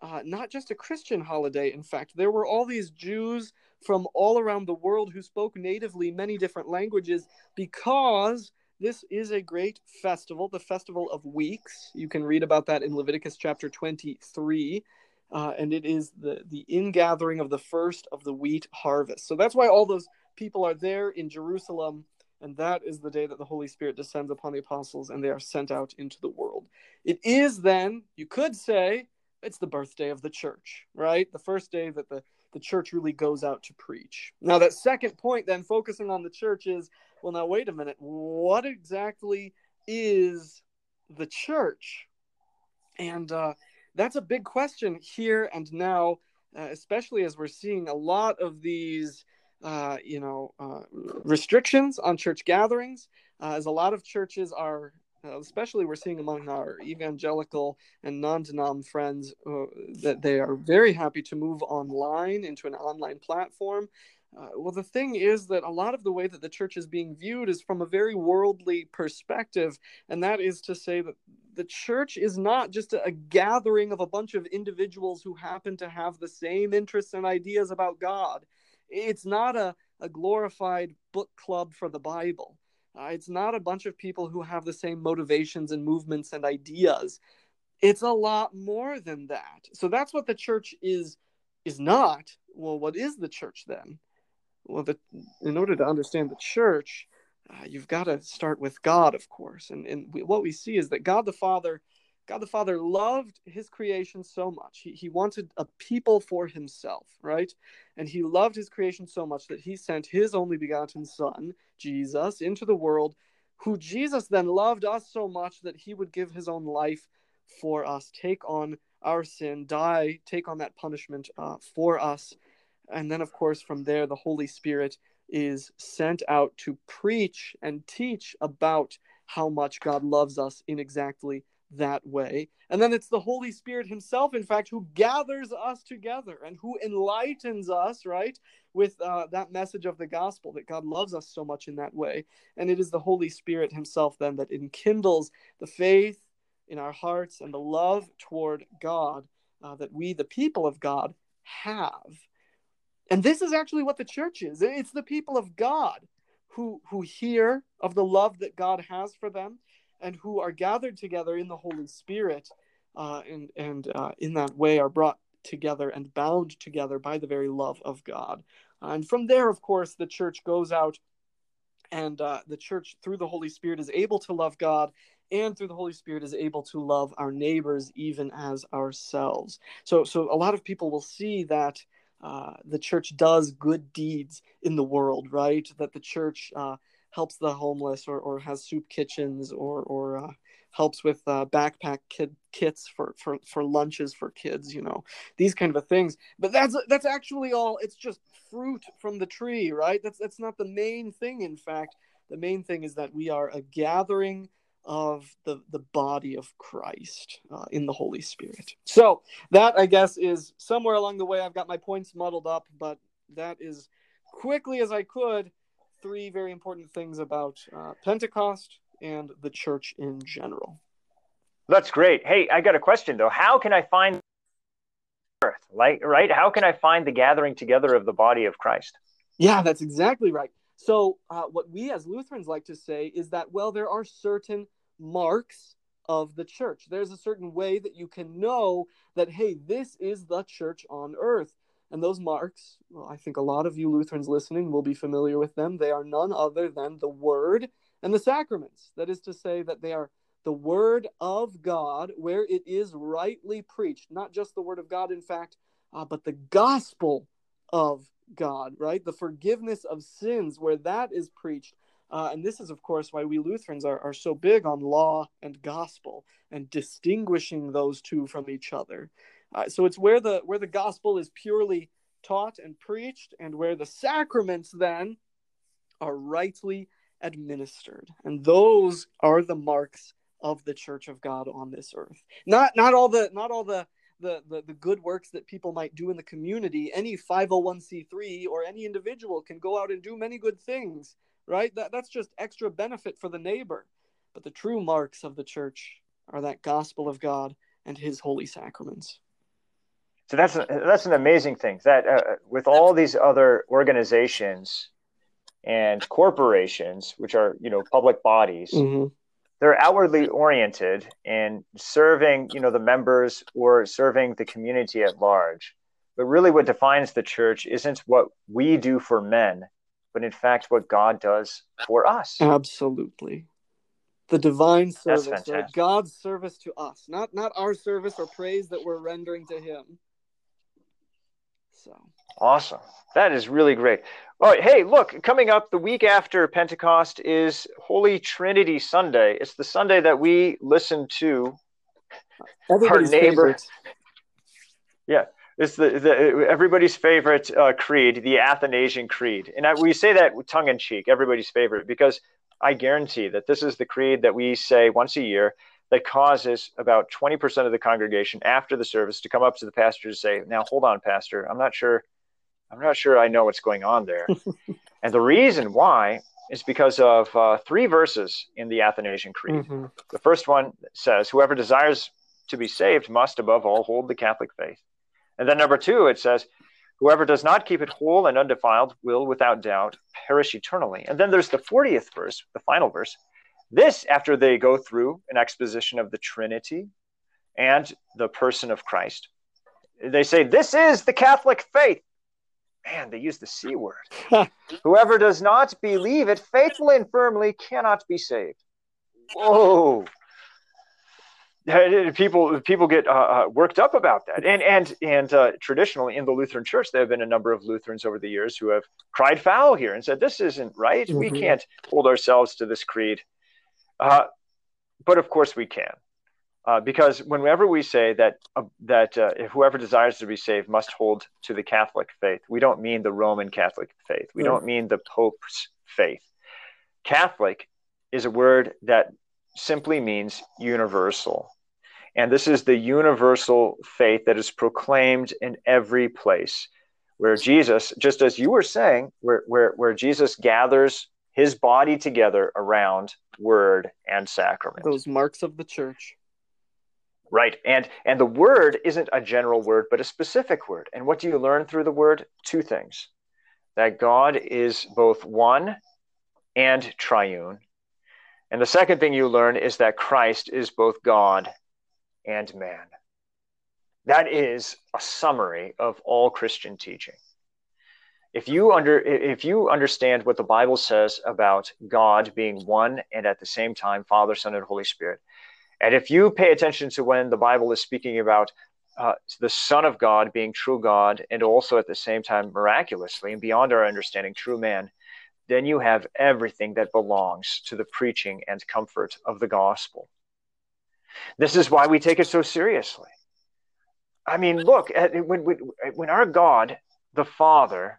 uh, not just a Christian holiday. In fact, there were all these Jews from all around the world who spoke natively many different languages because this is a great festival, the Festival of Weeks. You can read about that in Leviticus chapter 23. uh, and it is the the ingathering of the first of the wheat harvest. So that's why all those people are there in Jerusalem, and that is the day that the Holy Spirit descends upon the apostles, and they are sent out into the world. It is then, you could say, it's the birthday of the church, right? The first day that the the church really goes out to preach. Now, that second point, then focusing on the church, is well, now, wait a minute. What exactly is the church? And uh, that's a big question here and now, uh, especially as we're seeing a lot of these. Uh, you know, uh, restrictions on church gatherings, uh, as a lot of churches are uh, especially we're seeing among our evangelical and non-denom friends uh, that they are very happy to move online into an online platform. Uh, well the thing is that a lot of the way that the church is being viewed is from a very worldly perspective and that is to say that the church is not just a, a gathering of a bunch of individuals who happen to have the same interests and ideas about god. It's not a, a glorified book club for the bible uh, it's not a bunch of people who have the same motivations and movements and ideas. It's a lot more than that. So that's what the church is is not. Well, what is the church then? Well, the, in order to understand the church, uh, you've got to start with God, of course. And, and we, what we see is that God the Father God the Father loved his creation so much. He, he wanted a people for himself, right? And he loved his creation so much that he sent his only begotten Son, Jesus, into the world, who Jesus then loved us so much that he would give his own life for us, take on our sin, die, take on that punishment uh, for us. And then, of course, from there, the Holy Spirit is sent out to preach and teach about how much God loves us in exactly that way. And then it's the Holy Spirit Himself, in fact, who gathers us together and who enlightens us, right, with uh, that message of the gospel that God loves us so much in that way. And it is the Holy Spirit Himself then that enkindles the faith in our hearts and the love toward God uh, that we, the people of God, have. And this is actually what the church is it's the people of God who, who hear of the love that God has for them and who are gathered together in the Holy Spirit, uh, and and uh, in that way are brought together and bound together by the very love of God. And from there, of course, the church goes out, and uh, the church through the Holy Spirit is able to love God. And through the Holy Spirit is able to love our neighbors even as ourselves. So, so a lot of people will see that uh, the church does good deeds in the world, right? That the church uh, helps the homeless or, or has soup kitchens or, or uh, helps with uh, backpack kid kits for, for, for lunches for kids, you know, these kind of things. But that's that's actually all. It's just fruit from the tree, right? That's that's not the main thing. In fact, the main thing is that we are a gathering of the the body of Christ uh, in the Holy Spirit. So that I guess is somewhere along the way. I've got my points muddled up, but that is quickly as I could three very important things about uh, Pentecost and the church in general. That's great. Hey, I got a question though. How can I find earth? Like, right? How can I find the gathering together of the body of Christ? Yeah, that's exactly right. So, uh, what we as Lutherans like to say is that, well, there are certain marks of the church. There's a certain way that you can know that, hey, this is the church on earth. And those marks, well, I think a lot of you Lutherans listening will be familiar with them. They are none other than the Word and the sacraments. That is to say, that they are the Word of God where it is rightly preached. Not just the Word of God, in fact, uh, but the gospel of God, right? The forgiveness of sins where that is preached. Uh, and this is, of course, why we Lutherans are, are so big on law and gospel and distinguishing those two from each other. Uh, so it's where the where the gospel is purely taught and preached, and where the sacraments then are rightly administered, and those are the marks of the Church of God on this earth. Not not all the not all the the, the, the good works that people might do in the community. Any 501c3 or any individual can go out and do many good things, right? That, that's just extra benefit for the neighbor. But the true marks of the church are that gospel of God and his holy sacraments. So that's that's an amazing thing that uh, with all these other organizations and corporations, which are you know public bodies, mm-hmm. they're outwardly oriented in serving, you know, the members or serving the community at large. But really, what defines the church isn't what we do for men, but in fact, what God does for us. Absolutely. The divine service, right? God's service to us, not not our service or praise that we're rendering to Him. So Awesome. That is really great. All right. Hey, look, coming up the week after Pentecost is Holy Trinity Sunday. It's the Sunday that we listen to. everybody's neighbor- favorite. Yeah. It's the, the everybody's favorite uh, creed, the Athanasian Creed, and I, we say that tongue in cheek, everybody's favorite, because I guarantee that this is the creed that we say once a year that causes about 20% of the congregation after the service to come up to the pastor to say, "Now, hold on, pastor, I'm not sure, I'm not sure I know what's going on there," and the reason why is because of uh, three verses in the Athanasian Creed. Mhm. The first one says, Whoever desires to be saved must, above all, hold the Catholic faith. And then number two, it says, Whoever does not keep it whole and undefiled will, without doubt, perish eternally. And then there's the 40th verse, the final verse. This, after they go through an exposition of the Trinity and the person of Christ, they say, This is the Catholic faith. Man, they use the C word. Whoever does not believe it faithfully and firmly cannot be saved. Whoa. People people get uh, uh, worked up about that, and and and uh, traditionally in the Lutheran Church, there have been a number of Lutherans over the years who have cried foul here and said this isn't right. We Mhm. can't hold ourselves to this creed, uh, but of course we can, uh, because whenever we say that uh, that uh, whoever desires to be saved must hold to the Catholic faith, we don't mean the Roman Catholic faith. We Right. don't mean the Pope's faith. Catholic is a word that simply means universal. And this is the universal faith that is proclaimed in every place where Jesus, just as you were saying, where, where, where Jesus gathers his body together around word and sacrament. Those marks of the church. Right. And and the word isn't a general word, but a specific word. And what do you learn through the word? Two things. That God is both one and triune. And the second thing you learn is that Christ is both God and man. That is a summary of all Christian teaching. If you under if you understand what the Bible says about God being one and at the same time Father, Son, and Holy Spirit, and if you pay attention to when the Bible is speaking about uh, the Son of God being true God and also at the same time miraculously and beyond our understanding true man, then you have everything that belongs to the preaching and comfort of the gospel. This is why we take it so seriously. I mean, look, at, when, when, when our God, the Father,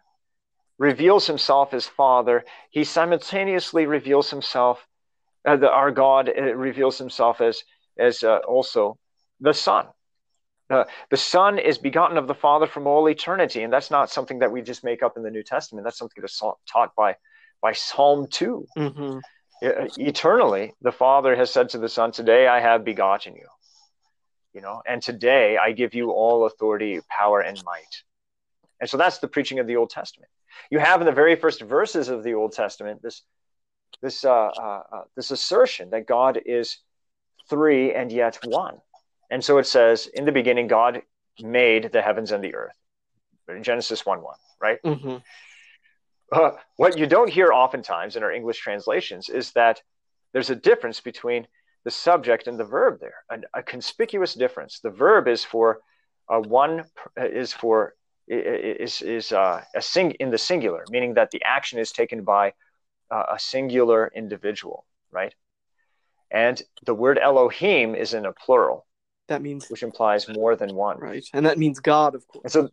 reveals himself as Father, he simultaneously reveals himself, uh, the, our God uh, reveals himself as, as uh, also the Son. Uh, the Son is begotten of the Father from all eternity, and that's not something that we just make up in the New Testament. That's something that's taught by, by Psalm 2. Mm-hmm. Uh, eternally the father has said to the son today i have begotten you you know and today i give you all authority power and might and so that's the preaching of the old testament you have in the very first verses of the old testament this this uh, uh, uh, this assertion that god is three and yet one and so it says in the beginning god made the heavens and the earth genesis 1 1 right Mm-hmm. uh, what you don't hear oftentimes in our English translations is that there's a difference between the subject and the verb there, a, a conspicuous difference. The verb is for uh, one is for is is uh, a sing in the singular, meaning that the action is taken by uh, a singular individual, right? And the word Elohim is in a plural, That means which implies more than one. right, and that means God, of course. And so,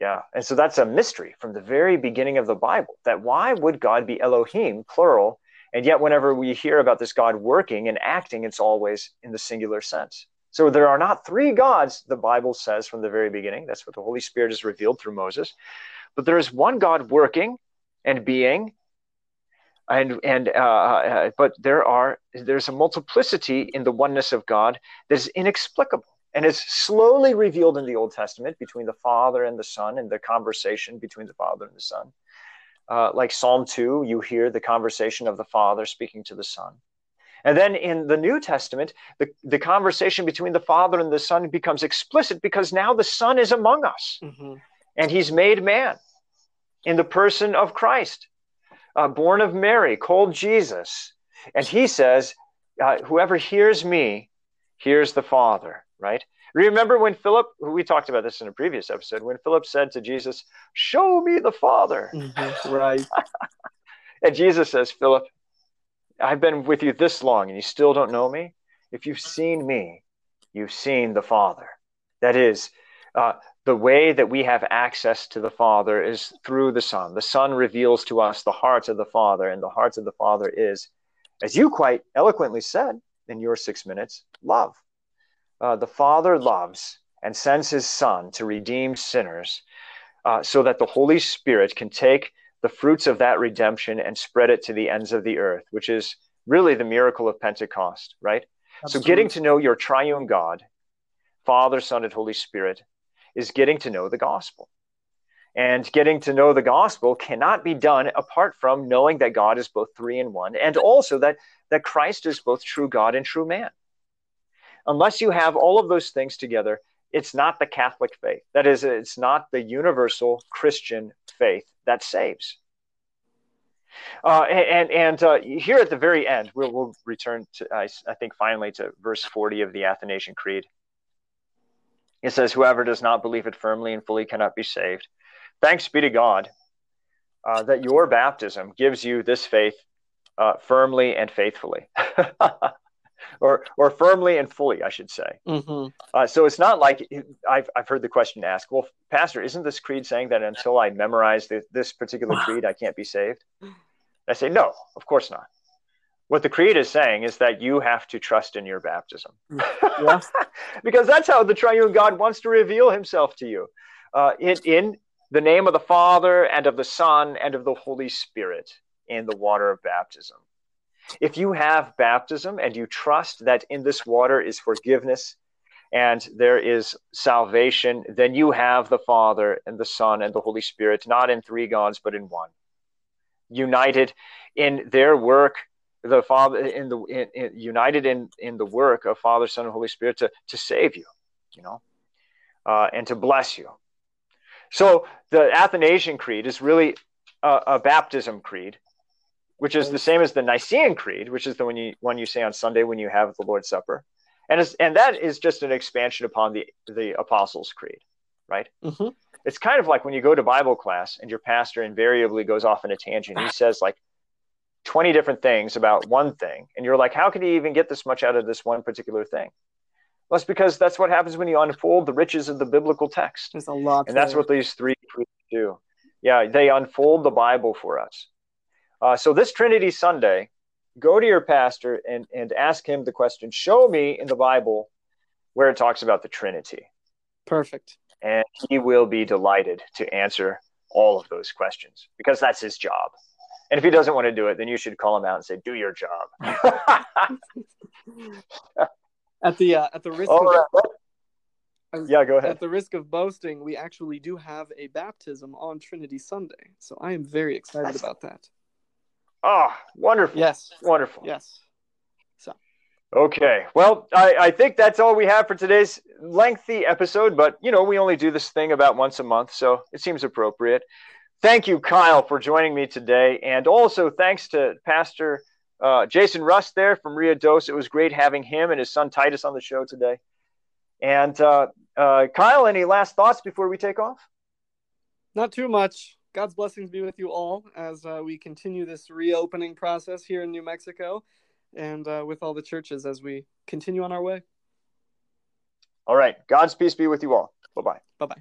yeah, and so that's a mystery from the very beginning of the Bible. That why would God be Elohim, plural, and yet whenever we hear about this God working and acting, it's always in the singular sense. So there are not three gods, the Bible says from the very beginning. That's what the Holy Spirit has revealed through Moses. But there is one God working and being, and and uh, uh, but there are there's a multiplicity in the oneness of God that is inexplicable and is slowly revealed in the Old Testament between the Father and the Son and the conversation between the Father and the Son. Uh, like Psalm 2, you hear the conversation of the Father speaking to the Son. And then in the New Testament, the, the conversation between the Father and the Son becomes explicit because now the Son is among us Mm-hmm. and he's made man in the person of Christ, uh, born of Mary, called Jesus. And he says, uh, Whoever hears me hears the Father, right? Remember when Philip, we talked about this in a previous episode, when Philip said to Jesus, Show me the Father. Mm-hmm. Right. And Jesus says, Philip, I've been with you this long and you still don't know me? If you've seen me, you've seen the Father. That is, uh, the way that we have access to the Father is through the Son. The Son reveals to us the heart of the Father, and the heart of the Father is, as you quite eloquently said in your six minutes, love. Uh, the Father loves and sends his Son to redeem sinners uh, so that the Holy Spirit can take the fruits of that redemption and spread it to the ends of the earth, which is really the miracle of Pentecost, right? So, getting to know your triune God, Father, Son, and Holy Spirit, is getting to know the gospel. And getting to know the gospel cannot be done apart from knowing that God is both three in one, and also that, that Christ is both true God and true man. Unless you have all of those things together, it's not the Catholic faith. That is, it's not the universal Christian faith that saves. Uh, and and uh, here at the very end, we'll, we'll return to, I, I think, finally to verse 40 of the Athanasian Creed. It says, Whoever does not believe it firmly and fully cannot be saved. Thanks be to God uh, that your baptism gives you this faith uh, firmly and faithfully. or, or firmly and fully, I should say. Mm-hmm. Uh, so it's not like I've, I've heard the question asked, well, Pastor, isn't this creed saying that until I memorize the, this particular creed, I can't be saved? I say, no, of course not. What the creed is saying is that you have to trust in your baptism. Yeah. because that's how the triune God wants to reveal himself to you uh, in, in the name of the Father and of the Son and of the Holy Spirit in the water of baptism. If you have baptism and you trust that in this water is forgiveness and there is salvation, then you have the Father and the Son and the Holy Spirit, not in three gods, but in one. United in their work, the Father in the in, in, united in in the work of Father, Son, and Holy Spirit to to save you, you know, uh, and to bless you. So the Athanasian Creed is really a, a baptism creed which is the same as the Nicene Creed, which is the one you one you say on Sunday when you have the Lord's Supper, and it's, and that is just an expansion upon the the Apostles' Creed, right? Mm-hmm. It's kind of like when you go to Bible class and your pastor invariably goes off in a tangent. He says like twenty different things about one thing, and you're like, how could he even get this much out of this one particular thing? Well, it's because that's what happens when you unfold the riches of the biblical text, There's a lot. and that's what these three creeds do. Yeah, they unfold the Bible for us. Uh, so this Trinity Sunday, go to your pastor and, and ask him the question show me in the Bible where it talks about the Trinity. Perfect. And he will be delighted to answer all of those questions because that's his job. And if he doesn't want to do it, then you should call him out and say, do your job. At the uh, at the risk all of, right. Yeah, go ahead. at the risk of boasting, we actually do have a baptism on Trinity Sunday, so I am very excited That's- about that. Oh, wonderful. Yes. Wonderful. Yes. So. Okay. Well, I, I think that's all we have for today's lengthy episode, but you know, we only do this thing about once a month, so it seems appropriate. Thank you, Kyle, for joining me today. And also thanks to Pastor uh, Jason Rust there from Ruidoso. It was great having him and his son Titus on the show today. And uh, uh, Kyle, any last thoughts before we take off? Not too much. God's blessings be with you all as uh, we continue this reopening process here in New Mexico and uh, with all the churches as we continue on our way. All right. God's peace be with you all. Bye bye. Bye bye.